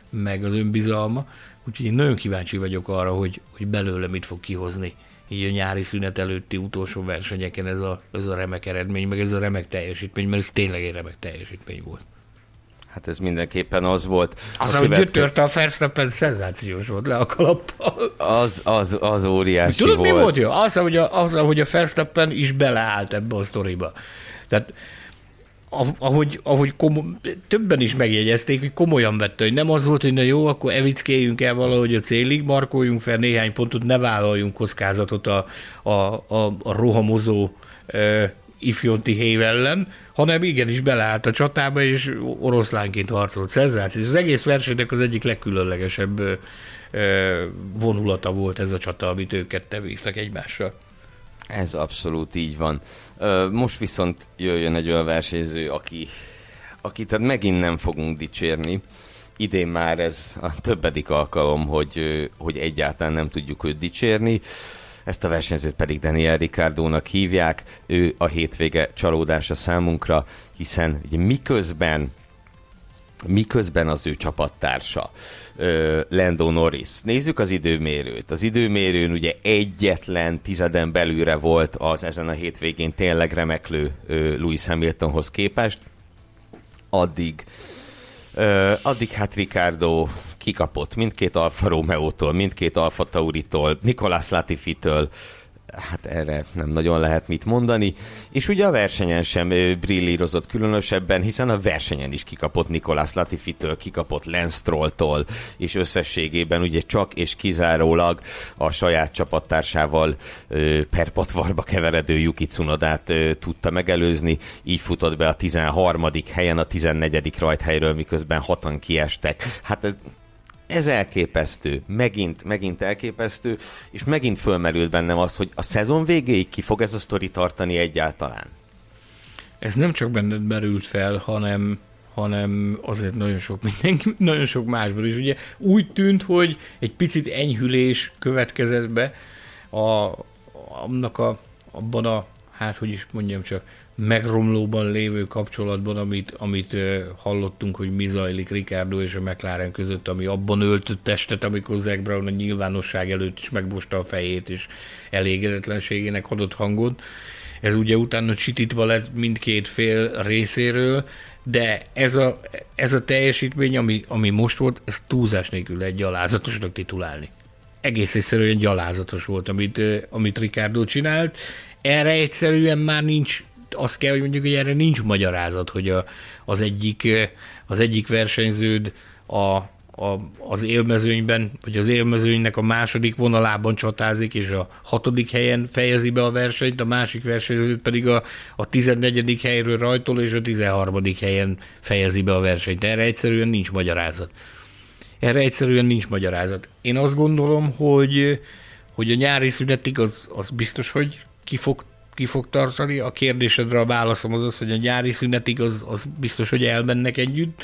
meg az önbizalma. Úgyhogy én nagyon kíváncsi vagyok arra, hogy, hogy belőle mit fog kihozni így a nyári szünet előtti utolsó versenyeken ez a, ez a remek eredmény, meg ez a remek teljesítmény, mert ez tényleg egy remek teljesítmény volt. Hát ez mindenképpen az volt. Az, hogy követke... gyötörte a Verstappen, szenzációs volt le a kalappal. Az, az, az óriási Tudod, volt. mi volt jó? Az, hogy a, az, hogy a Verstappen is beleállt ebbe a sztoriba. Tehát ahogy, ahogy komo- többen is megjegyezték, hogy komolyan vette, hogy nem az volt, hogy na jó, akkor evickéljünk el valahogy a célig, markoljunk fel néhány pontot, ne vállaljunk kockázatot a, a, a, a rohamozó e, ifjonti hév ellen, hanem igenis beleállt a csatába, és oroszlánként harcolt. Szenzáció. Az egész versenynek az egyik legkülönlegesebb e, vonulata volt ez a csata, amit ők ketten vívtak egymással. Ez abszolút így van. Most viszont jöjjön egy olyan versenyző, aki, akit hát megint nem fogunk dicsérni. Idén már ez a többedik alkalom, hogy, hogy egyáltalán nem tudjuk őt dicsérni. Ezt a versenyzőt pedig Daniel Ricardónak hívják. Ő a hétvége csalódása számunkra, hiszen miközben miközben az ő csapattársa Lando Norris. Nézzük az időmérőt. Az időmérőn ugye egyetlen tizeden belülre volt az ezen a hétvégén tényleg remeklő Louis Hamiltonhoz képest. Addig addig hát Ricardo kikapott mindkét Alfa Romeo-tól, mindkét Alfa Tauri-tól, Nicolas Latifi-től, hát erre nem nagyon lehet mit mondani, és ugye a versenyen sem brillírozott különösebben, hiszen a versenyen is kikapott Nikolás Latifitől, kikapott Lance Strolltól, és összességében ugye csak és kizárólag a saját csapattársával perpatvarba keveredő Yuki Tsunodát tudta megelőzni, így futott be a 13. helyen a 14. rajthelyről, miközben hatan kiestek. Hát ez elképesztő, megint, megint elképesztő, és megint fölmerült bennem az, hogy a szezon végéig ki fog ez a sztori tartani egyáltalán? Ez nem csak benned merült fel, hanem, hanem azért nagyon sok mindenki, nagyon sok másból is. Ugye úgy tűnt, hogy egy picit enyhülés következett be a, annak a, abban a, hát hogy is mondjam csak, megromlóban lévő kapcsolatban, amit, amit hallottunk, hogy mi zajlik Ricardo és a McLaren között, ami abban öltött testet, amikor Zach Brown a nyilvánosság előtt is megbosta a fejét, és elégedetlenségének adott hangot. Ez ugye utána csitítva lett mindkét fél részéről, de ez a, ez a teljesítmény, ami, ami most volt, ez túlzás nélkül egy gyalázatosnak titulálni. Egész egyszerűen gyalázatos volt, amit, amit Ricardo csinált. Erre egyszerűen már nincs azt kell, hogy mondjuk, hogy erre nincs magyarázat, hogy a, az, egyik, az egyik versenyződ a, a, az élmezőnyben, vagy az élmezőnynek a második vonalában csatázik, és a hatodik helyen fejezi be a versenyt, a másik versenyző pedig a, a 14. helyről rajtol, és a 13. helyen fejezi be a versenyt. Erre egyszerűen nincs magyarázat. Erre egyszerűen nincs magyarázat. Én azt gondolom, hogy, hogy a nyári szünetig az, az biztos, hogy ki fog ki fog tartani. A kérdésedre a válaszom az az, hogy a nyári szünetig az, az biztos, hogy elmennek együtt.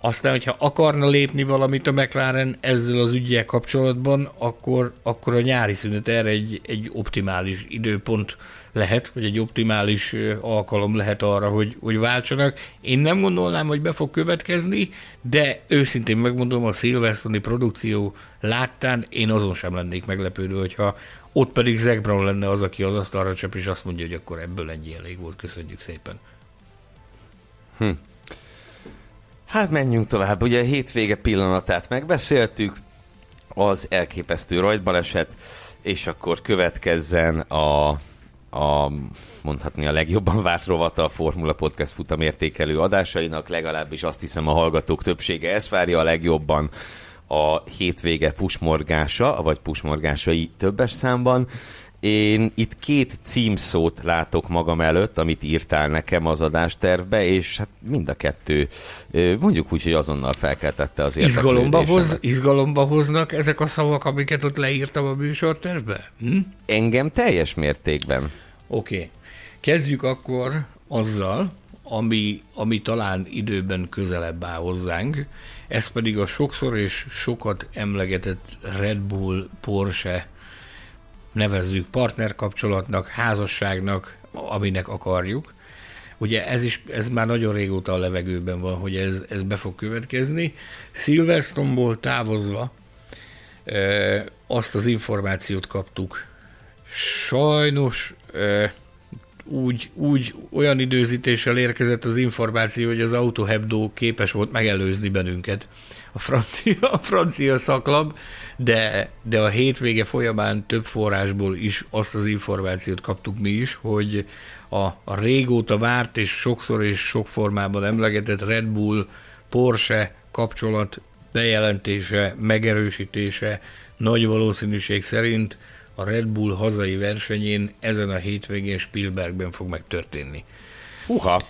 Aztán, hogyha akarna lépni valamit a McLaren ezzel az ügyel kapcsolatban, akkor, akkor a nyári szünet erre egy, egy optimális időpont lehet, vagy egy optimális alkalom lehet arra, hogy, hogy váltsanak. Én nem gondolnám, hogy be fog következni, de őszintén megmondom, a szilvesztoni produkció láttán én azon sem lennék meglepődő, hogyha ott pedig Zach Brown lenne az, aki az asztalra csap, és azt mondja, hogy akkor ebből ennyi elég volt, köszönjük szépen. Hm. Hát menjünk tovább. Ugye a hétvége pillanatát megbeszéltük, az elképesztő rajtbaleset, és akkor következzen a, a mondhatni a legjobban várt rovata a Formula Podcast futamértékelő adásainak, legalábbis azt hiszem a hallgatók többsége ezt várja a legjobban a hétvége pusmorgása, vagy pusmorgásai többes számban. Én itt két címszót látok magam előtt, amit írtál nekem az adástervbe, és hát mind a kettő mondjuk úgy, hogy azonnal felkeltette az izgalomba, hoz, izgalomba hoznak ezek a szavak, amiket ott leírtam a műsortervbe? Hm? Engem teljes mértékben. Oké. Okay. Kezdjük akkor azzal, ami, ami talán időben közelebb áll hozzánk, ez pedig a sokszor és sokat emlegetett Red Bull, Porsche nevezzük partnerkapcsolatnak, házasságnak, aminek akarjuk. Ugye ez is, ez már nagyon régóta a levegőben van, hogy ez, ez be fog következni. Silverstone-ból távozva e, azt az információt kaptuk Sajnos úgy, úgy olyan időzítéssel érkezett az információ, hogy az Autohebdo képes volt megelőzni bennünket. A francia, a francia szaklap, de, de a hétvége folyamán több forrásból is azt az információt kaptuk mi is, hogy a, a régóta várt és sokszor és sok formában emlegetett Red Bull, Porsche kapcsolat bejelentése, megerősítése nagy valószínűség szerint a Red Bull hazai versenyén ezen a hétvégén Spielbergben fog megtörténni. Huha!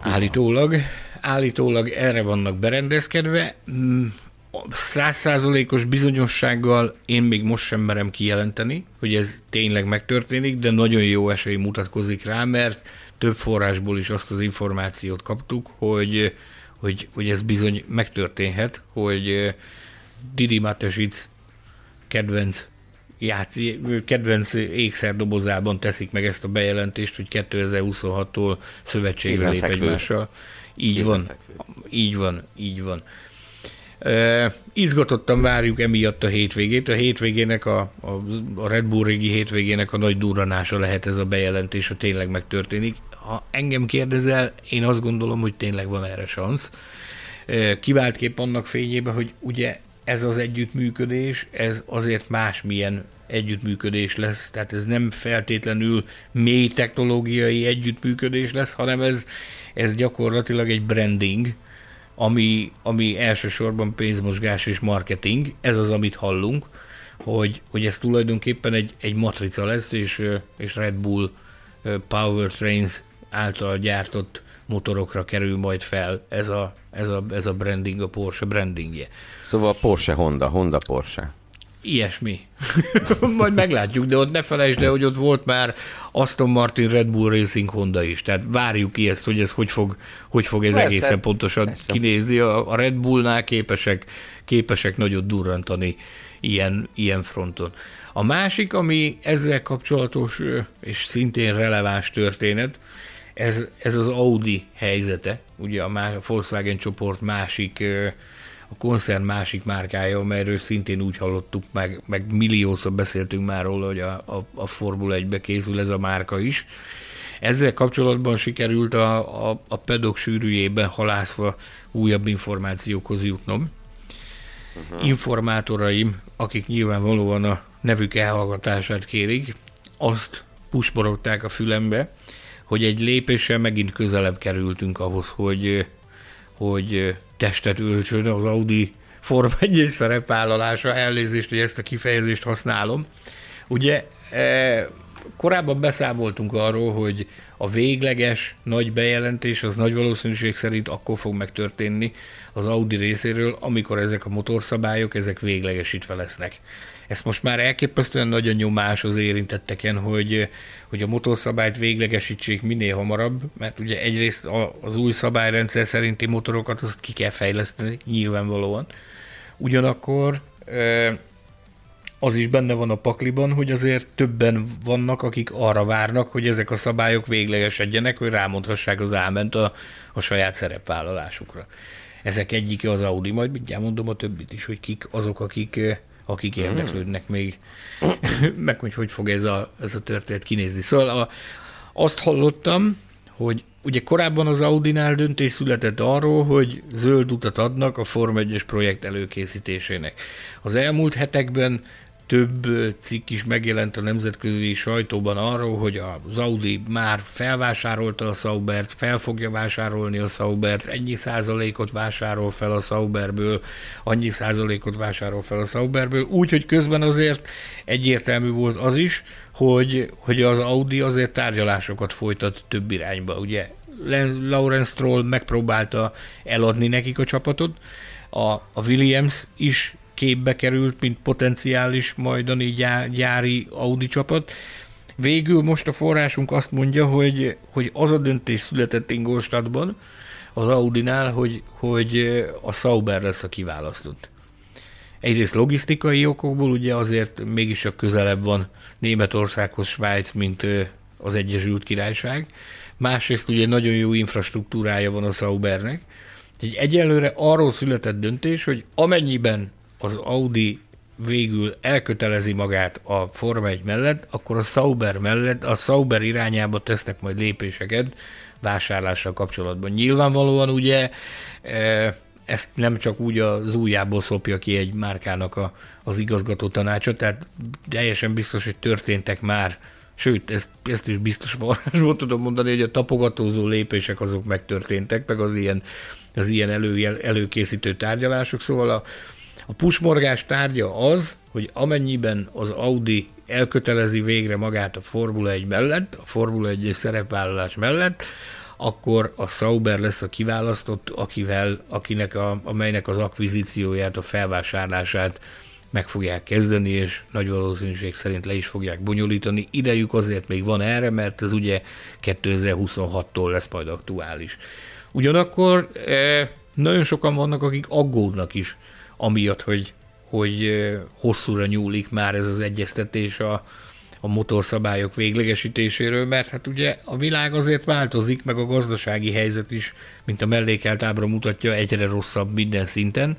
Állítólag, állítólag erre vannak berendezkedve. Mm, százszázalékos bizonyossággal én még most sem merem kijelenteni, hogy ez tényleg megtörténik, de nagyon jó esély mutatkozik rá, mert több forrásból is azt az információt kaptuk, hogy, hogy, hogy ez bizony megtörténhet, hogy Didi Matesic kedvenc ját, kedvenc ékszerdobozában teszik meg ezt a bejelentést, hogy 2026-tól szövetségre lép egymással. Így van, így van, így van. Uh, izgatottan várjuk emiatt a hétvégét. A hétvégének, a, a, a Red Bull régi hétvégének a nagy durranása lehet ez a bejelentés, ha tényleg megtörténik. Ha engem kérdezel, én azt gondolom, hogy tényleg van erre szansz. Uh, kiváltképp annak fényében, hogy ugye ez az együttműködés, ez azért másmilyen együttműködés lesz, tehát ez nem feltétlenül mély technológiai együttműködés lesz, hanem ez, ez gyakorlatilag egy branding, ami, ami elsősorban pénzmosgás és marketing, ez az, amit hallunk, hogy, hogy ez tulajdonképpen egy, egy matrica lesz, és, és Red Bull Powertrains által gyártott motorokra kerül majd fel ez a, ez a, ez a branding, a Porsche brandingje. Szóval Porsche Honda, Honda Porsche. Ilyesmi. Majd meglátjuk, de ott ne felejtsd el, hogy ott volt már Aston Martin Red Bull Racing Honda is. Tehát várjuk ki ezt, hogy ez hogy fog, hogy fog ez persze, egészen pontosan persze. kinézni. A, a Red Bullnál képesek, képesek nagyot durrantani ilyen, ilyen fronton. A másik, ami ezzel kapcsolatos és szintén releváns történet, ez, ez az Audi helyzete, ugye a Volkswagen csoport másik a koncern másik márkája, amelyről szintén úgy hallottuk, meg, meg milliószor beszéltünk már róla, hogy a, a, a Formula 1-be készül ez a márka is. Ezzel kapcsolatban sikerült a, a, a pedok sűrűjében halászva újabb információkhoz jutnom. Uh-huh. Informátoraim, akik nyilvánvalóan a nevük elhallgatását kérik, azt pusporogták a fülembe, hogy egy lépéssel megint közelebb kerültünk ahhoz, hogy, hogy testet öltsön az Audi Form 1 szerepvállalása, elnézést, hogy ezt a kifejezést használom. Ugye e, korábban beszámoltunk arról, hogy a végleges nagy bejelentés az nagy valószínűség szerint akkor fog megtörténni az Audi részéről, amikor ezek a motorszábályok, ezek véglegesítve lesznek. Ezt most már elképesztően nagy a nyomás az érintetteken, hogy, hogy a motorszabályt véglegesítsék minél hamarabb, mert ugye egyrészt az új szabályrendszer szerinti motorokat azt ki kell fejleszteni nyilvánvalóan. Ugyanakkor az is benne van a pakliban, hogy azért többen vannak, akik arra várnak, hogy ezek a szabályok véglegesedjenek, hogy rámondhassák az áment a, a saját szerepvállalásukra. Ezek egyike az Audi, majd mindjárt mondom a többit is, hogy kik azok, akik akik hmm. érdeklődnek még, meg hogy hogy fog ez a, ez a történet kinézni. Szóval a, azt hallottam, hogy ugye korábban az Audinál döntés született arról, hogy zöld utat adnak a Form 1 projekt előkészítésének. Az elmúlt hetekben több cikk is megjelent a nemzetközi sajtóban arról, hogy az Audi már felvásárolta a Saubert, fel fogja vásárolni a Saubert, ennyi százalékot vásárol fel a Sauberből, annyi százalékot vásárol fel a Sauberből, úgyhogy közben azért egyértelmű volt az is, hogy, hogy az Audi azért tárgyalásokat folytat több irányba. Ugye Lawrence Stroll megpróbálta eladni nekik a csapatot, a, a Williams is képbe került, mint potenciális majdani gyári Audi csapat. Végül most a forrásunk azt mondja, hogy, hogy az a döntés született Ingolstadtban, az Audinál, hogy, hogy a Sauber lesz a kiválasztott. Egyrészt logisztikai okokból, ugye azért mégis a közelebb van Németországhoz Svájc, mint az Egyesült Királyság. Másrészt ugye nagyon jó infrastruktúrája van a Saubernek. Egy egyelőre arról született döntés, hogy amennyiben az Audi végül elkötelezi magát a Forma 1 mellett, akkor a Sauber mellett, a Sauber irányába tesznek majd lépéseket vásárlással kapcsolatban. Nyilvánvalóan ugye e, ezt nem csak úgy az ujjából szopja ki egy márkának a, az igazgató tanácsa, tehát teljesen biztos, hogy történtek már Sőt, ezt, ezt is biztos forrásból tudom mondani, hogy a tapogatózó lépések azok megtörténtek, meg az ilyen, az ilyen elő, előkészítő tárgyalások. Szóval a, a pusmorgás tárgya az, hogy amennyiben az Audi elkötelezi végre magát a Formula 1 mellett, a Formula 1 szerepvállalás mellett, akkor a Sauber lesz a kiválasztott, akivel, akinek a, amelynek az akvizícióját, a felvásárlását meg fogják kezdeni, és nagy valószínűség szerint le is fogják bonyolítani. Idejük azért még van erre, mert ez ugye 2026-tól lesz majd aktuális. Ugyanakkor e, nagyon sokan vannak, akik aggódnak is, amiatt, hogy, hogy hosszúra nyúlik már ez az egyeztetés a, a motorszabályok véglegesítéséről, mert hát ugye a világ azért változik, meg a gazdasági helyzet is, mint a mellékelt ábra mutatja, egyre rosszabb minden szinten.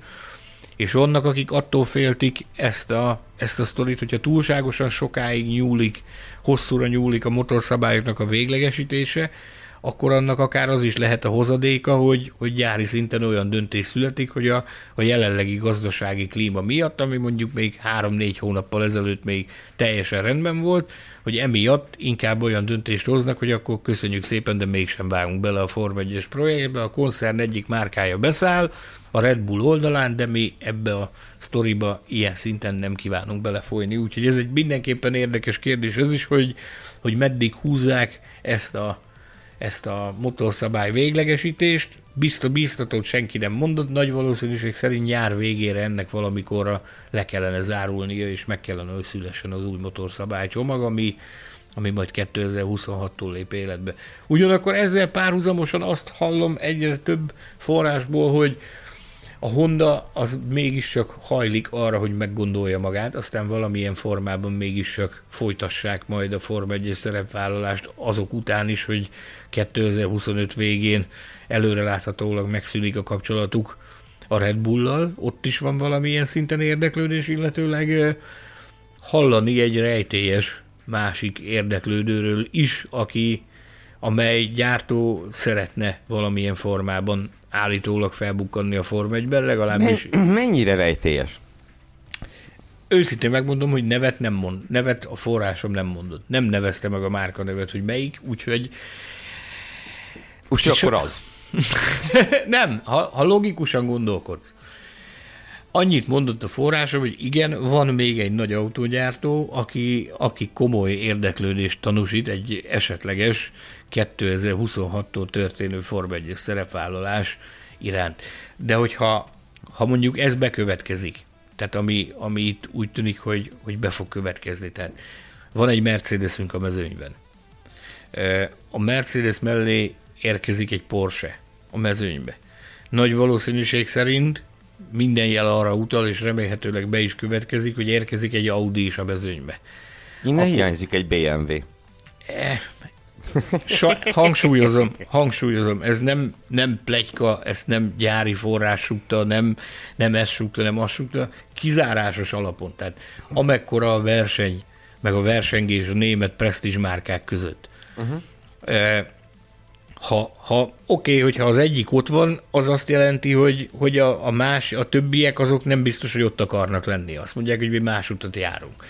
És vannak, akik attól féltik ezt a, ezt a sztorit, hogyha túlságosan sokáig nyúlik, hosszúra nyúlik a motorszabályoknak a véglegesítése, akkor annak akár az is lehet a hozadéka, hogy, hogy gyári szinten olyan döntés születik, hogy a, a jelenlegi gazdasági klíma miatt, ami mondjuk még három-négy hónappal ezelőtt még teljesen rendben volt, hogy emiatt inkább olyan döntést hoznak, hogy akkor köszönjük szépen, de mégsem vágunk bele a Form 1 projektbe, a koncern egyik márkája beszáll, a Red Bull oldalán, de mi ebbe a sztoriba ilyen szinten nem kívánunk belefolyni. Úgyhogy ez egy mindenképpen érdekes kérdés az is, hogy, hogy meddig húzzák ezt a, ezt a motorszabály véglegesítést. Biztos, biztatót senki nem mondott, nagy valószínűség szerint nyár végére ennek valamikorra le kellene zárulnia, és meg kellene, hogy szülessen az új motorszabálycsomag, ami, ami majd 2026-tól lép életbe. Ugyanakkor ezzel párhuzamosan azt hallom egyre több forrásból, hogy a Honda az mégiscsak hajlik arra, hogy meggondolja magát, aztán valamilyen formában mégiscsak folytassák majd a Forma 1 szerepvállalást azok után is, hogy 2025 végén előre láthatólag megszűnik a kapcsolatuk a Red Bull-lal, ott is van valamilyen szinten érdeklődés, illetőleg hallani egy rejtélyes másik érdeklődőről is, aki amely gyártó szeretne valamilyen formában állítólag felbukkanni a Form 1-ben, legalábbis... Mennyire rejtélyes? Őszintén megmondom, hogy nevet nem mond, nevet a forrásom nem mondott. Nem nevezte meg a márka nevet, hogy melyik, úgyhogy... Úgyhogy akkor az. nem, ha, ha logikusan gondolkodsz. Annyit mondott a forrásom, hogy igen, van még egy nagy autógyártó, aki, aki komoly érdeklődést tanúsít egy esetleges 2026-tól történő Form 1 szerepvállalás iránt. De hogyha ha mondjuk ez bekövetkezik, tehát ami, ami itt úgy tűnik, hogy, hogy be fog következni, tehát van egy Mercedesünk a mezőnyben. A Mercedes mellé érkezik egy Porsche a mezőnybe. Nagy valószínűség szerint minden jel arra utal, és remélhetőleg be is következik, hogy érkezik egy Audi is a mezőnybe. Innen Akkor... hiányzik egy BMW. Eh, Sa, hangsúlyozom, hangsúlyozom, ez nem, nem plegyka, ezt nem gyári forrás súgta, nem, nem ez súgta, nem azt súgta, kizárásos alapon. Tehát amekkora a verseny, meg a versengés a német presztízs márkák között. Uh-huh. Ha, ha oké, okay, hogyha az egyik ott van, az azt jelenti, hogy, hogy a, a más, a többiek azok nem biztos, hogy ott akarnak lenni. Azt mondják, hogy mi más utat járunk.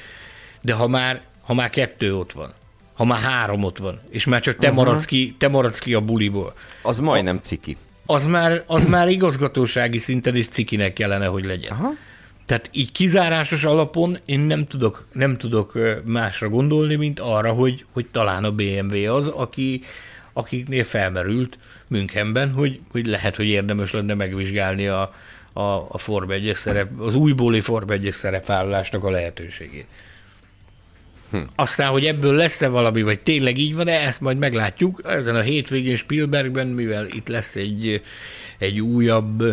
De ha már, ha már kettő ott van, ha már három ott van, és már csak te, uh-huh. maradsz, ki, te maradsz ki a buliból. Az majdnem ciki. Az már, az már igazgatósági szinten is cikinek kellene, hogy legyen. Aha. Tehát így kizárásos alapon én nem tudok, nem tudok másra gondolni, mint arra, hogy, hogy talán a BMW az, aki, akiknél felmerült Münchenben, hogy, hogy lehet, hogy érdemes lenne megvizsgálni a, a, a Form 1 szerep, az újbóli Form 1 szerepvállalásnak a lehetőségét. Hm. Aztán, hogy ebből lesz-e valami, vagy tényleg így van-e, ezt majd meglátjuk. Ezen a hétvégén Spielbergben, mivel itt lesz egy, egy újabb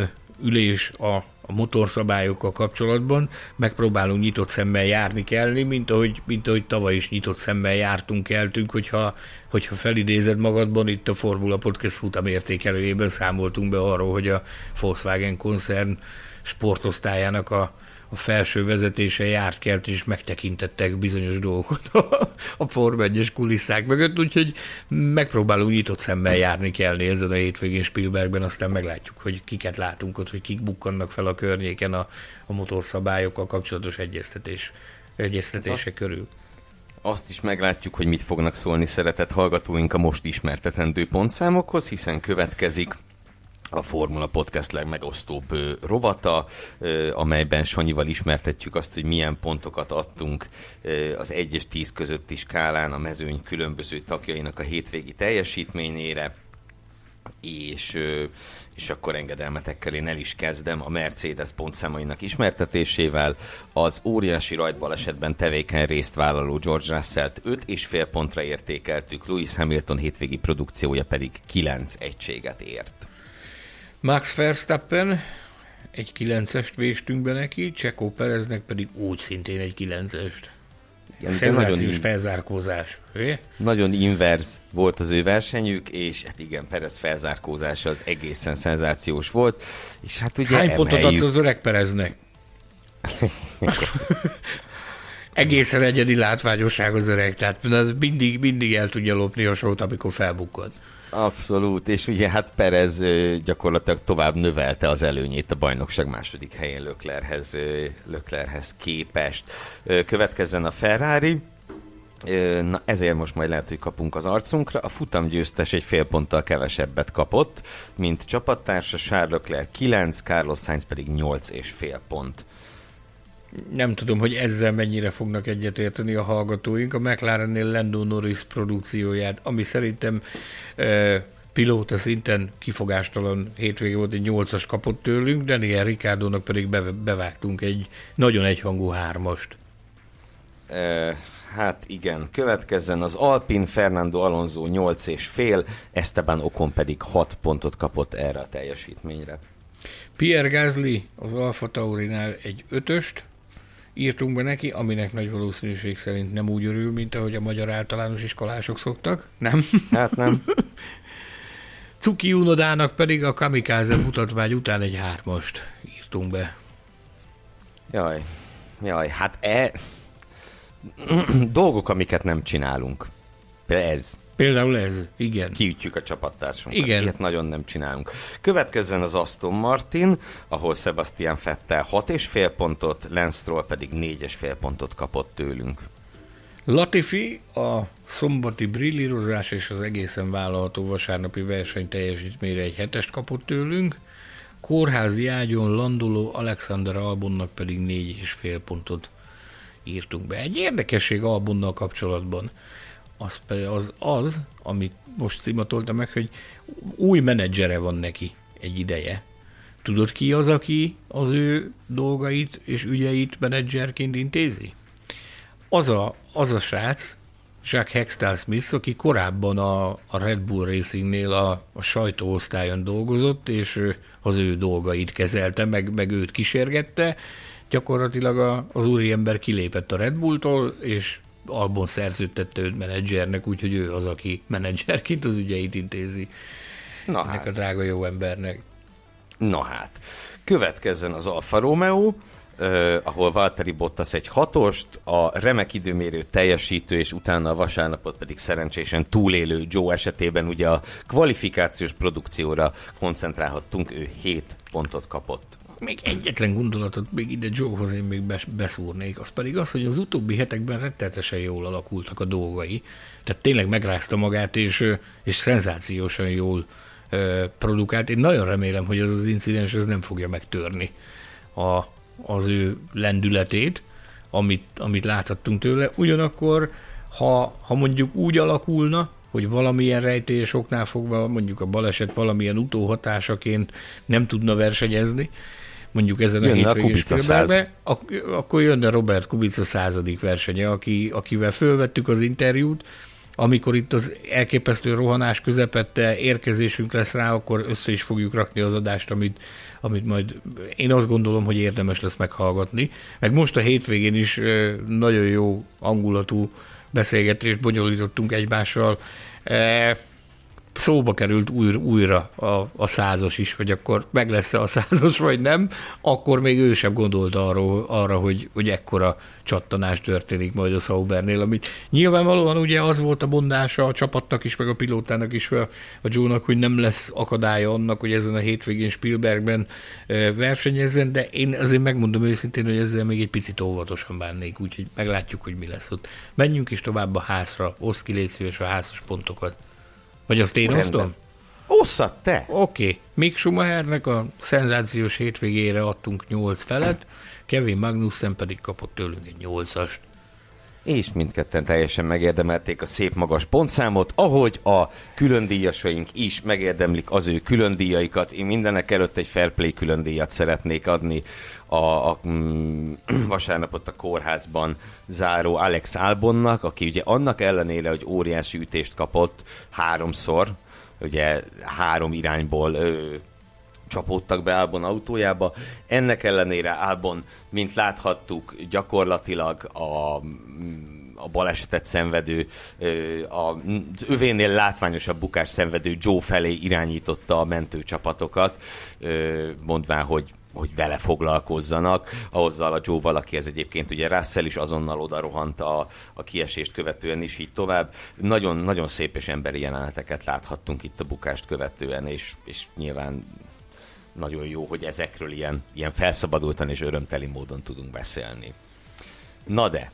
ülés a, a motorszabályokkal kapcsolatban, megpróbálunk nyitott szemmel járni kellni, mint ahogy, mint ahogy tavaly is nyitott szemmel jártunk, keltünk, hogyha, hogyha felidézed magadban, itt a Formula Podcast futam értékelőjében számoltunk be arról, hogy a Volkswagen koncern sportosztályának a, a felső vezetése járt kelt, és megtekintettek bizonyos dolgokat a, a Form 1 kulisszák mögött, úgyhogy megpróbálunk nyitott szemmel járni kell ezen a hétvégén Spielbergben, aztán meglátjuk, hogy kiket látunk ott, hogy kik bukkannak fel a környéken a, a motorszabályokkal kapcsolatos egyeztetés, egyeztetése körül. Azt is meglátjuk, hogy mit fognak szólni szeretett hallgatóink a most ismertetendő pontszámokhoz, hiszen következik a Formula Podcast legmegosztóbb rovata, amelyben Sanyival ismertetjük azt, hogy milyen pontokat adtunk az 1 és 10 közötti skálán a mezőny különböző tagjainak a hétvégi teljesítményére, és, és akkor engedelmetekkel én el is kezdem a Mercedes pontszámainak ismertetésével. Az óriási rajtbalesetben tevékeny részt vállaló George Russell-t 5,5 pontra értékeltük, Lewis Hamilton hétvégi produkciója pedig 9 egységet ért. Max Verstappen egy 9-est véstünk be neki, Csekó Pereznek pedig úgy szintén egy 9-est. Igen, nagyon in... felzárkózás. Ugye? Nagyon inverz volt az ő versenyük, és hát igen, Perez felzárkózása az egészen szenzációs volt. És hát ugye Hány pontot adsz az öreg Pereznek? egészen egyedi látványosság az öreg, tehát mindig, mindig el tudja lopni a sót, amikor felbukkod. Abszolút, és ugye hát Perez gyakorlatilag tovább növelte az előnyét a bajnokság második helyén Löklerhez, Löklerhez képest. Következzen a Ferrari, Na ezért most majd lehet, hogy kapunk az arcunkra. A futam győztes egy fél ponttal kevesebbet kapott, mint csapattársa Charles Leclerc 9, Carlos Sainz pedig 8 és fél pont. Nem tudom, hogy ezzel mennyire fognak egyetérteni a hallgatóink. A McLarennél Lando Norris produkcióját, ami szerintem e, pilóta szinten kifogástalan hétvége volt, egy nyolcas kapott tőlünk, Daniel Ricardónak pedig be, bevágtunk egy nagyon egyhangú hármast. E, hát igen, következzen az Alpin Fernando Alonso 8 és fél, Esteban Ocon pedig 6 pontot kapott erre a teljesítményre. Pierre Gasly az Alfa Taurinál egy ötöst, írtunk be neki, aminek nagy valószínűség szerint nem úgy örül, mint ahogy a magyar általános iskolások szoktak. Nem? Hát nem. Cuki Unodának pedig a Kamikaze mutatvány után egy hármast írtunk be. Jaj, jaj, hát e... dolgok, amiket nem csinálunk. Ez. Például ez, igen. Kiütjük a csapattársunkat. Igen. Ilyet nagyon nem csinálunk. Következzen az Aston Martin, ahol Sebastian Fettel 6,5 pontot, Lance Stroll pedig 4,5 pontot kapott tőlünk. Latifi a szombati brillírozás és az egészen vállalható vasárnapi verseny teljesítményre egy hetest kapott tőlünk, kórházi ágyon landoló Alexander Albonnak pedig 4,5 pontot írtunk be. Egy érdekesség Albonnal kapcsolatban az, az, az, amit most cimatolta meg, hogy új menedzsere van neki egy ideje. Tudod ki az, aki az ő dolgait és ügyeit menedzserként intézi? Az a, az a srác, Jacques Hextall Smith, aki korábban a, a Red Bull Racingnél a, a sajtóosztályon dolgozott, és az ő dolgait kezelte, meg, meg őt kísérgette. Gyakorlatilag a, az úriember kilépett a Red Bulltól, és Albon szerződtette őt menedzsernek, úgyhogy ő az, aki menedzserként az ügyeit intézi. Na Ennek hát. a drága jó embernek. Na hát. Következzen az Alfa Romeo, Uh, ahol Valtteri Bottas egy hatost, a remek időmérő teljesítő, és utána a vasárnapot pedig szerencsésen túlélő Joe esetében ugye a kvalifikációs produkcióra koncentrálhattunk, ő 7 pontot kapott. Még egyetlen gondolatot még ide Joe-hoz én még beszúrnék, az pedig az, hogy az utóbbi hetekben rettenetesen jól alakultak a dolgai. Tehát tényleg megrázta magát, és, és szenzációsan jól produkált. Én nagyon remélem, hogy ez az incidens ez nem fogja megtörni a, az ő lendületét, amit, amit láthattunk tőle. Ugyanakkor, ha, ha mondjuk úgy alakulna, hogy valamilyen rejtélyes oknál fogva, mondjuk a baleset valamilyen utóhatásaként nem tudna versenyezni, mondjuk ezen jönne a hétvégén Spielbergbe, ak- akkor jönne Robert Kubica századik versenye, aki, akivel fölvettük az interjút, amikor itt az elképesztő rohanás közepette érkezésünk lesz rá, akkor össze is fogjuk rakni az adást, amit, amit majd én azt gondolom, hogy érdemes lesz meghallgatni. Meg most a hétvégén is nagyon jó angulatú beszélgetést bonyolítottunk egymással. Szóba került újra, újra a, a százas is, hogy akkor meg lesz a százas, vagy nem, akkor még ő sem gondolt arra, arra hogy, hogy ekkora csattanás történik majd a Saubernél, amit nyilvánvalóan ugye az volt a mondása a csapatnak is, meg a pilótának is, a, a Joe-nak, hogy nem lesz akadálya annak, hogy ezen a hétvégén Spielbergben versenyezzen, de én azért megmondom őszintén, hogy ezzel még egy picit óvatosan bánnék, úgyhogy meglátjuk, hogy mi lesz ott. Menjünk is tovább a házra, oszd ki légy szíves a házas pontokat. Vagy azt én osztom? Osszad te! Oké. Okay. Mick Schumachernek a szenzációs hétvégére adtunk 8 felet, Kevin Magnussen pedig kapott tőlünk egy 8-ast. És mindketten teljesen megérdemelték a szép magas pontszámot, ahogy a különdíjasaink is megérdemlik az ő különdíjaikat. Én mindenek előtt egy fair play különdíjat szeretnék adni a, a mm, vasárnapot a kórházban záró Alex Albonnak, aki ugye annak ellenére, hogy óriási ütést kapott háromszor, ugye három irányból ö, csapódtak be Albon autójába. Ennek ellenére Albon, mint láthattuk, gyakorlatilag a a balesetet szenvedő, az övénél látványosabb bukás szenvedő Joe felé irányította a mentőcsapatokat, mondván, hogy hogy vele foglalkozzanak. Azzal a Joe valaki, ez egyébként ugye Russell is azonnal oda rohant a, a kiesést követően is így tovább. Nagyon, nagyon szép és emberi jeleneteket láthattunk itt a bukást követően, és, és nyilván nagyon jó, hogy ezekről ilyen, ilyen felszabadultan és örömteli módon tudunk beszélni. Na de,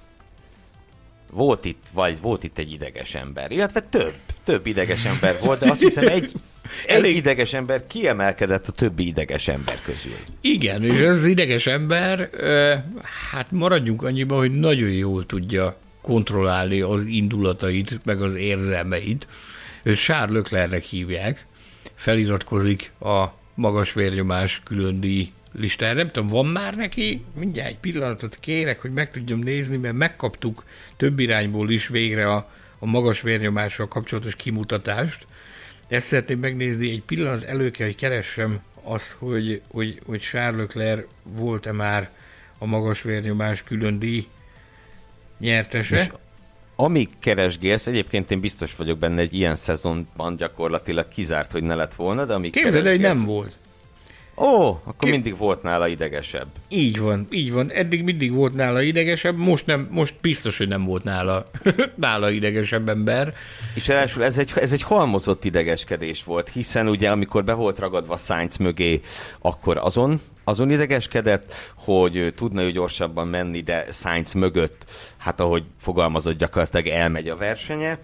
volt itt, vagy volt itt egy ideges ember, illetve több, több ideges ember volt, de azt hiszem egy, egy Elég... ideges ember kiemelkedett a többi ideges ember közül. Igen, és ez az ideges ember, hát maradjunk annyiba, hogy nagyon jól tudja kontrollálni az indulatait, meg az érzelmeit. Ő Charles Leclerc-nek hívják, feliratkozik a magas vérnyomás külön díj listára. Nem tudom, van már neki? Mindjárt egy pillanatot kérek, hogy meg tudjam nézni, mert megkaptuk több irányból is végre a, a magas vérnyomással kapcsolatos kimutatást. Ezt szeretném megnézni, egy pillanat elő kell, hogy keressem azt, hogy, hogy, hogy Charles volt-e már a magas vérnyomás külön díj nyertese. És amíg keresgélsz, egyébként én biztos vagyok benne, egy ilyen szezonban gyakorlatilag kizárt, hogy ne lett volna, de amíg Képzeld, hogy nem volt. Ó, akkor Kép... mindig volt nála idegesebb. Így van, így van. Eddig mindig volt nála idegesebb, most nem, most biztos, hogy nem volt nála, nála idegesebb ember. És elsőre ez egy, ez egy halmozott idegeskedés volt, hiszen ugye amikor be volt ragadva Sainz mögé, akkor azon azon idegeskedett, hogy tudna ő gyorsabban menni, de Sainz mögött, hát ahogy fogalmazott, gyakorlatilag elmegy a versenye,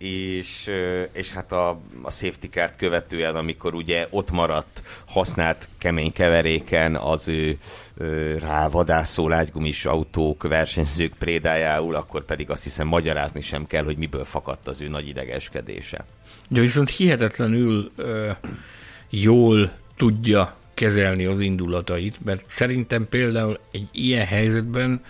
és, és hát a, a safety car követően, amikor ugye ott maradt használt kemény keveréken az ő, ő rávadászó lágygumis autók versenyzők prédájául, akkor pedig azt hiszem magyarázni sem kell, hogy miből fakadt az ő nagy idegeskedése. De viszont hihetetlenül ö, jól tudja kezelni az indulatait, mert szerintem például egy ilyen helyzetben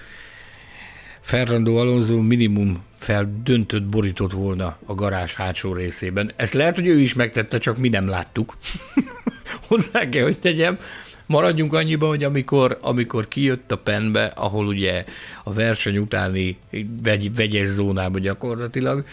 Fernando Alonso minimum feldöntött borított volna a garázs hátsó részében. Ezt lehet, hogy ő is megtette, csak mi nem láttuk. Hozzá kell, hogy tegyem. Maradjunk annyiba, hogy amikor, amikor kijött a penbe, ahol ugye a verseny utáni vegy, vegyes zónába gyakorlatilag,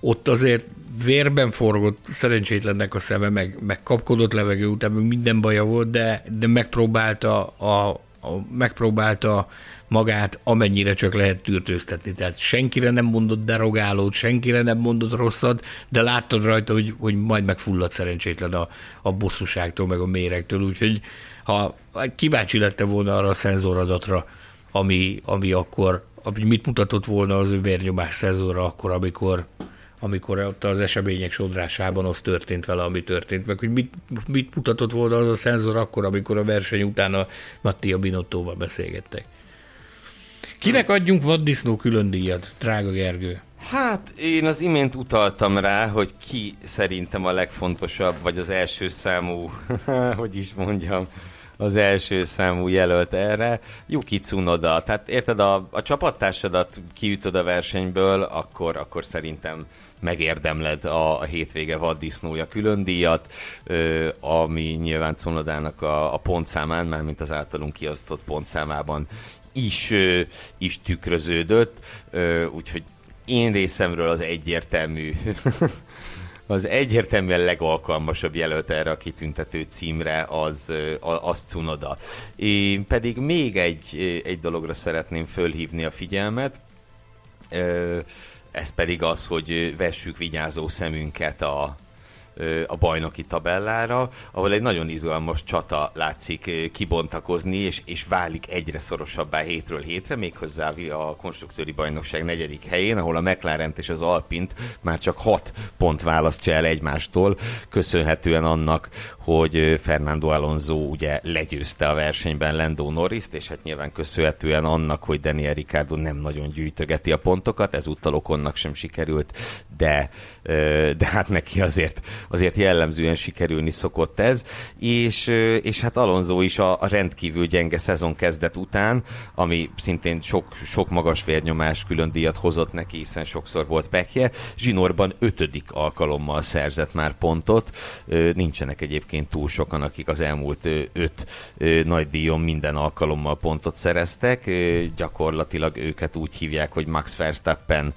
ott azért vérben forgott szerencsétlennek a szeme, meg, meg kapkodott levegő után, minden baja volt, de, de megpróbálta a, a, megpróbálta magát amennyire csak lehet tűrtőztetni. Tehát senkire nem mondott derogálót, senkire nem mondott rosszat, de láttad rajta, hogy, hogy majd megfulladt szerencsétlen a, a bosszúságtól, meg a méregtől, úgyhogy ha kíváncsi lette volna arra a szenzoradatra, ami, ami akkor, ami mit mutatott volna az ő vérnyomás szenzorra akkor, amikor amikor ott az események sodrásában az történt vele, ami történt, meg hogy mit, mit mutatott volna az a szenzor akkor, amikor a verseny után a Mattia Binottóval beszélgettek. Kinek adjunk vaddisznó külön díjat, drága Gergő? Hát én az imént utaltam rá, hogy ki szerintem a legfontosabb, vagy az első számú, hogy is mondjam, az első számú jelölt erre. Yuki Tsunoda. Tehát érted, a, a csapattársadat kiütöd a versenyből, akkor, akkor szerintem megérdemled a, a hétvége vaddisznója külön díjat, ö, ami nyilván Cunodának a, a pontszámán, mármint az általunk kiosztott pontszámában is, ö, is tükröződött, ö, úgyhogy én részemről az egyértelmű az egyértelműen legalkalmasabb jelölt erre a kitüntető címre az, az Cunoda. Én pedig még egy, egy dologra szeretném fölhívni a figyelmet, ez pedig az, hogy vessük vigyázó szemünket a, a bajnoki tabellára, ahol egy nagyon izgalmas csata látszik kibontakozni, és, és válik egyre szorosabbá hétről hétre, méghozzá a konstruktőri bajnokság negyedik helyén, ahol a mclaren és az Alpint már csak hat pont választja el egymástól, köszönhetően annak, hogy Fernando Alonso ugye legyőzte a versenyben Lando norris és hát nyilván köszönhetően annak, hogy Daniel Ricciardo nem nagyon gyűjtögeti a pontokat, ezúttal Okonnak sem sikerült, de, de hát neki azért azért jellemzően sikerülni szokott ez, és, és hát Alonso is a, a rendkívül gyenge szezon kezdet után, ami szintén sok, sok magas vérnyomás külön díjat hozott neki, hiszen sokszor volt pekje, zsinórban ötödik alkalommal szerzett már pontot, nincsenek egyébként túl sokan, akik az elmúlt öt nagy díjon minden alkalommal pontot szereztek, gyakorlatilag őket úgy hívják, hogy Max Verstappen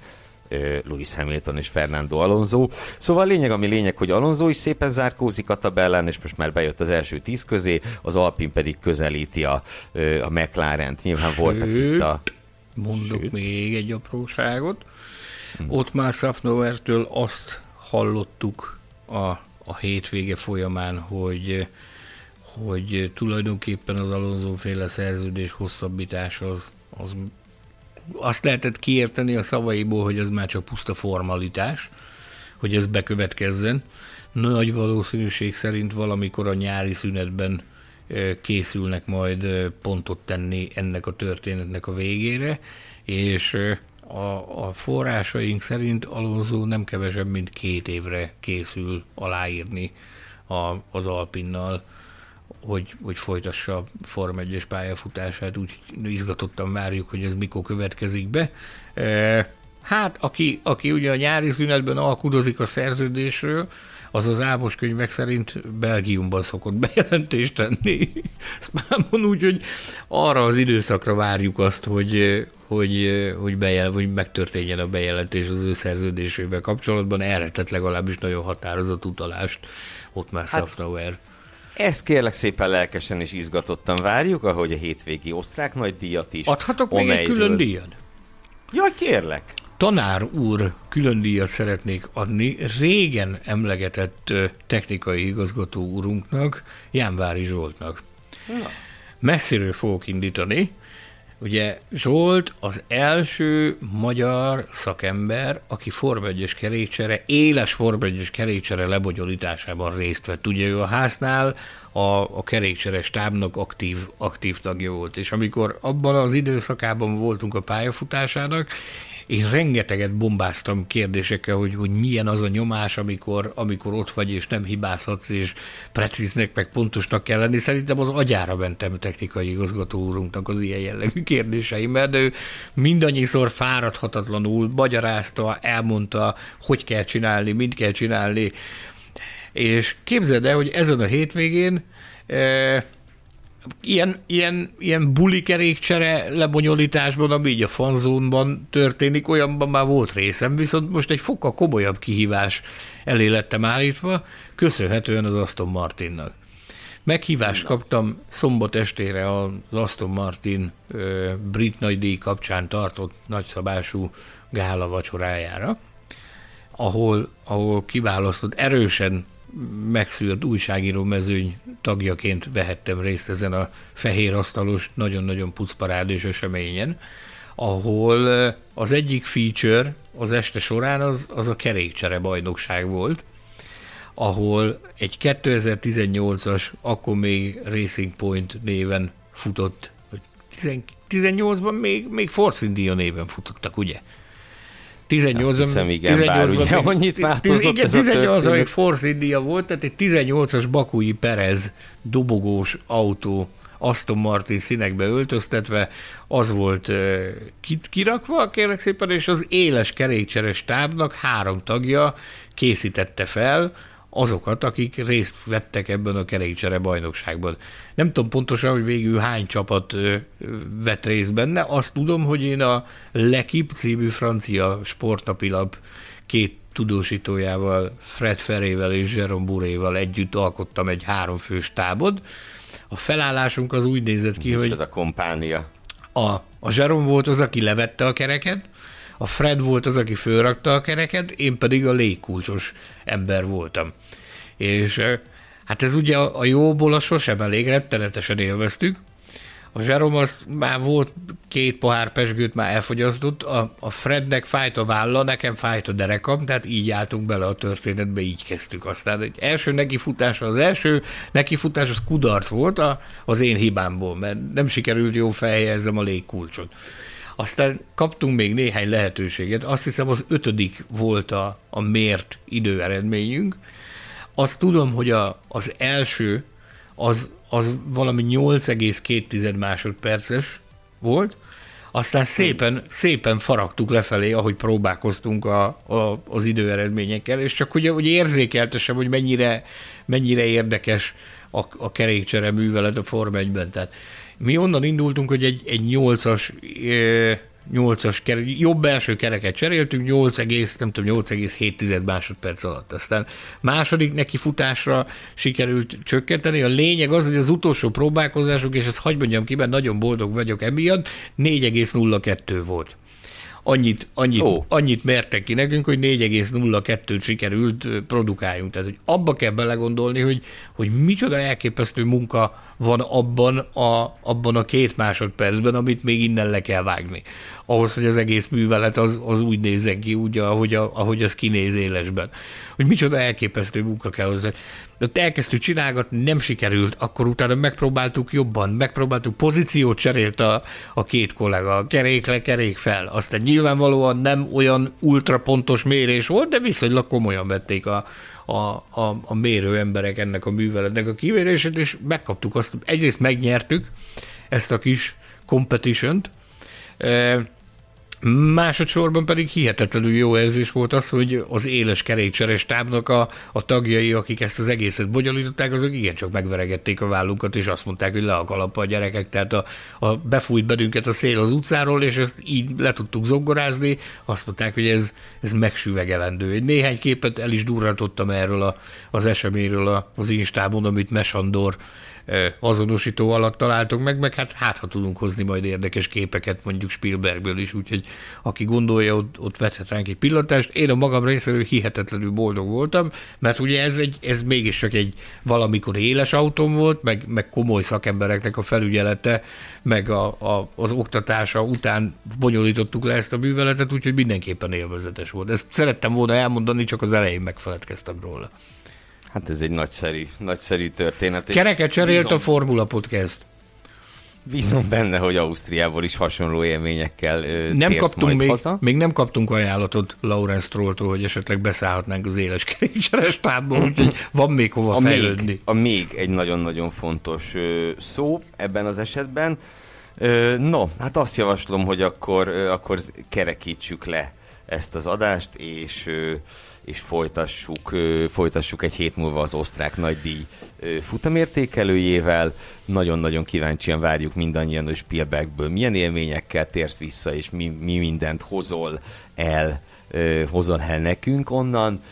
Lewis Hamilton és Fernando Alonso. Szóval a lényeg, ami lényeg, hogy Alonso is szépen zárkózik a tabellán, és most már bejött az első tíz közé, az Alpin pedig közelíti a, a McLaren-t. Nyilván voltak Sőt, itt a... Mondok Sőt. még egy apróságot. Hm. Ott már Safnowertől azt hallottuk a, a hétvége folyamán, hogy hogy tulajdonképpen az Alonso féle szerződés hosszabbítás az, az azt lehetett kiérteni a szavaiból, hogy ez már csak puszta formalitás, hogy ez bekövetkezzen. Nagy valószínűség szerint valamikor a nyári szünetben készülnek majd pontot tenni ennek a történetnek a végére, és a, a forrásaink szerint Alonso nem kevesebb, mint két évre készül aláírni a, az Alpinnal hogy, hogy folytassa Form 1 pályafutását, úgy izgatottan várjuk, hogy ez mikor következik be. E, hát, aki, aki ugye a nyári szünetben alkudozik a szerződésről, az az Ámos könyvek szerint Belgiumban szokott bejelentést tenni. Spámon úgy, hogy arra az időszakra várjuk azt, hogy, hogy, hogy, bejel, hogy megtörténjen a bejelentés az ő szerződésével kapcsolatban. Erre tett legalábbis nagyon határozott utalást ott már hát. Ezt kérlek szépen lelkesen és izgatottan várjuk, ahogy a hétvégi osztrák nagy díjat is. Adhatok még egy külön díjat? Jaj, kérlek! Tanár úr külön díjat szeretnék adni régen emlegetett technikai igazgató úrunknak, Jánvári Zsoltnak. Na. Messziről fogok indítani, Ugye Zsolt az első magyar szakember, aki Form 1 kerékcsere, éles Form 1 kerékcsere lebonyolításában részt vett. Ugye ő a háznál a, a kerékcsere stábnak aktív, aktív tagja volt, és amikor abban az időszakában voltunk a pályafutásának, én rengeteget bombáztam kérdésekkel, hogy, hogy milyen az a nyomás, amikor, amikor ott vagy, és nem hibázhatsz, és precíznek, meg pontosnak kell lenni. Szerintem az agyára mentem technikai igazgató úrunknak az ilyen jellegű kérdéseimmel, de ő mindannyiszor fáradhatatlanul magyarázta, elmondta, hogy kell csinálni, mit kell csinálni, és képzeld el, hogy ezen a hétvégén eh, ilyen, ilyen, ilyen buli kerékcsere lebonyolításban, ami így a fanzónban történik, olyanban már volt részem, viszont most egy fokkal komolyabb kihívás elé lettem állítva, köszönhetően az Aston Martinnak. Meghívást kaptam szombat estére az Aston Martin ö, brit nagydíj kapcsán tartott nagyszabású gála vacsorájára, ahol, ahol kiválasztott erősen megszűrt újságíró mezőny tagjaként vehettem részt ezen a fehér asztalos, nagyon-nagyon pucparádés eseményen, ahol az egyik feature az este során az, az a kerékcsere bajnokság volt, ahol egy 2018-as, akkor még Racing Point néven futott, 18-ban még, még Force India néven futottak, ugye? 18 Azt hiszem, igen, 18 bár ugye annyit változott igen, ez 18 a Force India volt, tehát egy 18-as Bakui Perez dobogós autó Aston Martin színekbe öltöztetve, az volt uh, kirakva, kérlek szépen, és az éles kerékcseres tábnak három tagja készítette fel, azokat, akik részt vettek ebben a kerékcsere bajnokságban. Nem tudom pontosan, hogy végül hány csapat vett részt benne, azt tudom, hogy én a Lekip című francia sportnapilap két tudósítójával, Fred Ferével és Jerome Buréval együtt alkottam egy háromfős tábot. A felállásunk az úgy nézett ki, És hogy ez a kompánia. a, a Jerome volt az, aki levette a kereket, a Fred volt az, aki fölrakta a kereket, én pedig a légkulcsos ember voltam. És hát ez ugye a jóból a sosem elég, rettenetesen élveztük. A Jerome az már volt két pohár pesgőt már elfogyasztott, a, a Frednek fájt a válla, nekem fájt a derekam, tehát így álltunk bele a történetbe, így kezdtük. Aztán egy első nekifutás, az első nekifutás az kudarc volt a, az én hibámból, mert nem sikerült jó felhelyezzem a légkulcsot. Aztán kaptunk még néhány lehetőséget, azt hiszem az ötödik volt a, a mért időeredményünk. Azt tudom, hogy a, az első az, az valami 8,2 másodperces volt, aztán szépen, szépen faragtuk lefelé, ahogy próbálkoztunk a, a, az időeredményekkel, és csak ugye, hogy érzékeltesem, hogy mennyire, mennyire érdekes a, a kerékcsere művelet a Form 1-ben. Tehát mi onnan indultunk, hogy egy, egy 8-as, 8-as kerek, jobb első kereket cseréltünk, 8, nem tudom, 8,7 másodperc alatt. Aztán második neki futásra sikerült csökkenteni. A lényeg az, hogy az utolsó próbálkozások, és ezt hagyd mondjam ki, mert nagyon boldog vagyok emiatt, 4,02 volt. Annyit, annyit, oh. annyit mertek ki nekünk, hogy 4,02-t sikerült produkáljunk. Tehát, hogy abba kell belegondolni, hogy, hogy micsoda elképesztő munka van abban a, abban a két másodpercben, amit még innen le kell vágni. Ahhoz, hogy az egész művelet az, az úgy nézzen ki, úgy, ahogy, a, ahogy az kinéz élesben. Hogy micsoda elképesztő munka kell hozzá. Ott elkezdtük csinálgatni, nem sikerült, akkor utána megpróbáltuk jobban, megpróbáltuk, pozíciót cserélt a, a két kollega, kerék le, kerék fel. Aztán nyilvánvalóan nem olyan ultrapontos mérés volt, de viszonylag komolyan vették a, a, a, a mérő emberek ennek a műveletnek a kivérését, és megkaptuk azt, egyrészt megnyertük ezt a kis competition-t, e, Másodszorban pedig hihetetlenül jó érzés volt az, hogy az éles kerékcseres tábnak a, a tagjai, akik ezt az egészet bonyolították, azok igencsak megveregették a vállunkat, és azt mondták, hogy le a kalappa a gyerekek, tehát a, a befújt bennünket a szél az utcáról, és ezt így le tudtuk zongorázni, azt mondták, hogy ez, ez megsüvegelendő. Egy néhány képet el is durrantottam erről a, az eseményről az Instámon, amit Mesandor azonosító alatt találtunk meg, meg hát, hát ha tudunk hozni majd érdekes képeket mondjuk Spielbergből is, úgyhogy aki gondolja, ott, ott vethet ránk egy pillantást. Én a magam részéről hihetetlenül boldog voltam, mert ugye ez, egy, ez mégis csak egy valamikor éles autóm volt, meg, meg komoly szakembereknek a felügyelete, meg a, a, az oktatása után bonyolítottuk le ezt a műveletet, úgyhogy mindenképpen élvezetes volt. Ezt szerettem volna elmondani, csak az elején megfeledkeztem róla. Hát ez egy nagyszerű, nagyszerű történet. Kereket cserélt a bízom- Formula Podcast. Bízom benne, hogy Ausztriából is hasonló élményekkel ö, Nem kaptunk még, haza. még nem kaptunk ajánlatot Lawrence Strolltól, hogy esetleg beszállhatnánk az éles kerékcseres tábból, úgyhogy van még hova A fejlődni. még, a még egy nagyon-nagyon fontos ö, szó ebben az esetben. Ö, no, hát azt javaslom, hogy akkor, ö, akkor kerekítsük le ezt az adást, és, ö, és folytassuk, folytassuk egy hét múlva az osztrák nagydíj futamértékelőjével. Nagyon-nagyon kíváncsian várjuk mindannyian, hogy Spielbergből milyen élményekkel térsz vissza, és mi, mi mindent hozol el, hozol el nekünk onnan.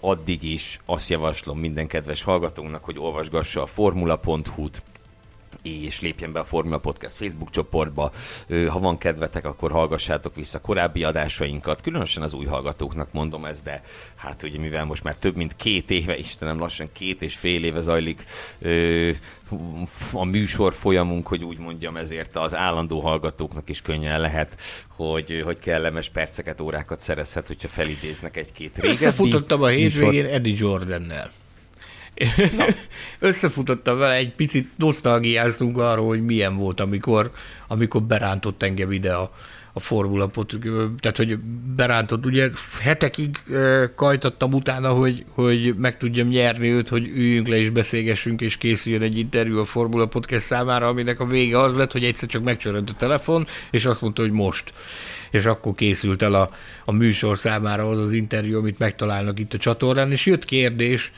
Addig is azt javaslom minden kedves hallgatónak, hogy olvasgassa a formula.hu-t, és lépjen be a Formula Podcast Facebook csoportba. Ha van kedvetek, akkor hallgassátok vissza korábbi adásainkat. Különösen az új hallgatóknak mondom ezt, de hát ugye mivel most már több mint két éve, Istenem, lassan két és fél éve zajlik a műsor folyamunk, hogy úgy mondjam, ezért az állandó hallgatóknak is könnyen lehet, hogy, hogy kellemes perceket, órákat szerezhet, hogyha felidéznek egy-két régebbi Összefutottam a hétvégén Eddie Jordannel. Összefutottam vele, egy picit nosztalgiáztunk arról, hogy milyen volt, amikor, amikor berántott engem ide a, a Formula tehát hogy berántott, ugye hetekig kajtattam utána, hogy, hogy meg tudjam nyerni őt, hogy üljünk le és beszélgessünk, és készüljön egy interjú a Formula Podcast számára, aminek a vége az lett, hogy egyszer csak megcsörönt a telefon, és azt mondta, hogy most. És akkor készült el a, a műsor számára az az interjú, amit megtalálnak itt a csatornán, és jött kérdés,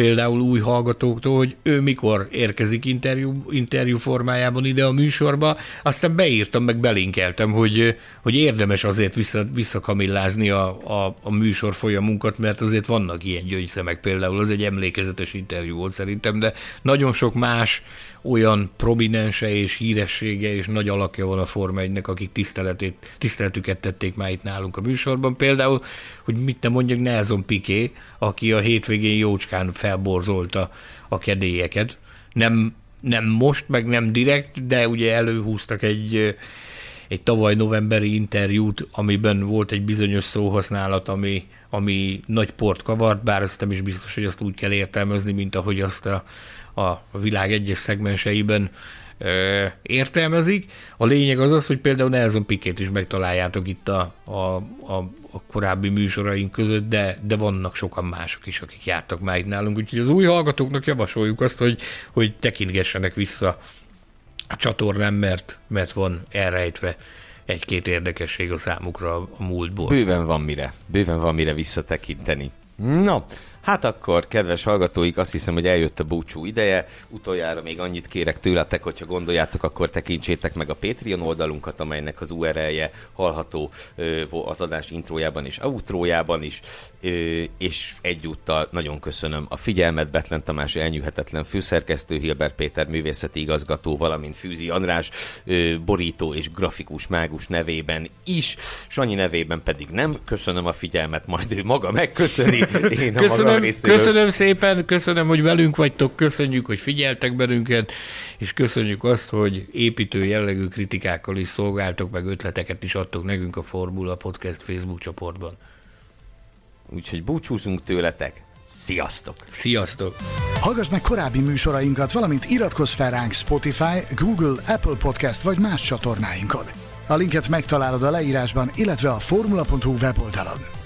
például új hallgatóktól, hogy ő mikor érkezik interjú, interjú formájában ide a műsorba, aztán beírtam, meg belinkeltem, hogy, hogy érdemes azért vissza, visszakamillázni a, a, a műsor folyamunkat, mert azért vannak ilyen gyöngyszemek például, az egy emlékezetes interjú volt szerintem, de nagyon sok más olyan prominense és híressége és nagy alakja van a Forma 1 akik tiszteletét, tiszteletüket tették már itt nálunk a műsorban. Például, hogy mit nem mondjak, Nelson Piqué, aki a hétvégén jócskán felborzolta a kedélyeket. Nem, nem most, meg nem direkt, de ugye előhúztak egy, egy tavaly novemberi interjút, amiben volt egy bizonyos szóhasználat, ami, ami nagy port kavart, bár azt nem is biztos, hogy azt úgy kell értelmezni, mint ahogy azt a a világ egyes szegmenseiben értelmezik. A lényeg az az, hogy például Nelson Pikét is megtaláljátok itt a, a, a, a korábbi műsoraink között, de, de vannak sokan mások is, akik jártak már itt nálunk, úgyhogy az új hallgatóknak javasoljuk azt, hogy, hogy tekintgessenek vissza a csatornán, mert, mert van elrejtve egy-két érdekesség a számukra a múltból. Bőven van mire, bőven van mire visszatekinteni. No, Hát akkor, kedves hallgatóik, azt hiszem, hogy eljött a búcsú ideje. Utoljára még annyit kérek tőletek, hogyha gondoljátok, akkor tekintsétek meg a Patreon oldalunkat, amelynek az URL-je hallható az adás intrójában és outrójában is, és egyúttal nagyon köszönöm a figyelmet, Betlen Tamás elnyűhetetlen főszerkesztő, Hilbert Péter művészeti igazgató, valamint Fűzi András borító és grafikus mágus nevében is, Sanyi nevében pedig nem. Köszönöm a figyelmet, majd ő maga megköszöni. Én a köszönöm köszönöm, köszönöm szépen, köszönöm, hogy velünk vagytok, köszönjük, hogy figyeltek bennünket, és köszönjük azt, hogy építő jellegű kritikákkal is szolgáltok, meg ötleteket is adtok nekünk a Formula Podcast Facebook csoportban. Úgyhogy búcsúzunk tőletek. Sziasztok! Sziasztok! Hallgass meg korábbi műsorainkat, valamint iratkozz fel ránk Spotify, Google, Apple Podcast vagy más csatornáinkon. A linket megtalálod a leírásban, illetve a formula.hu weboldalon.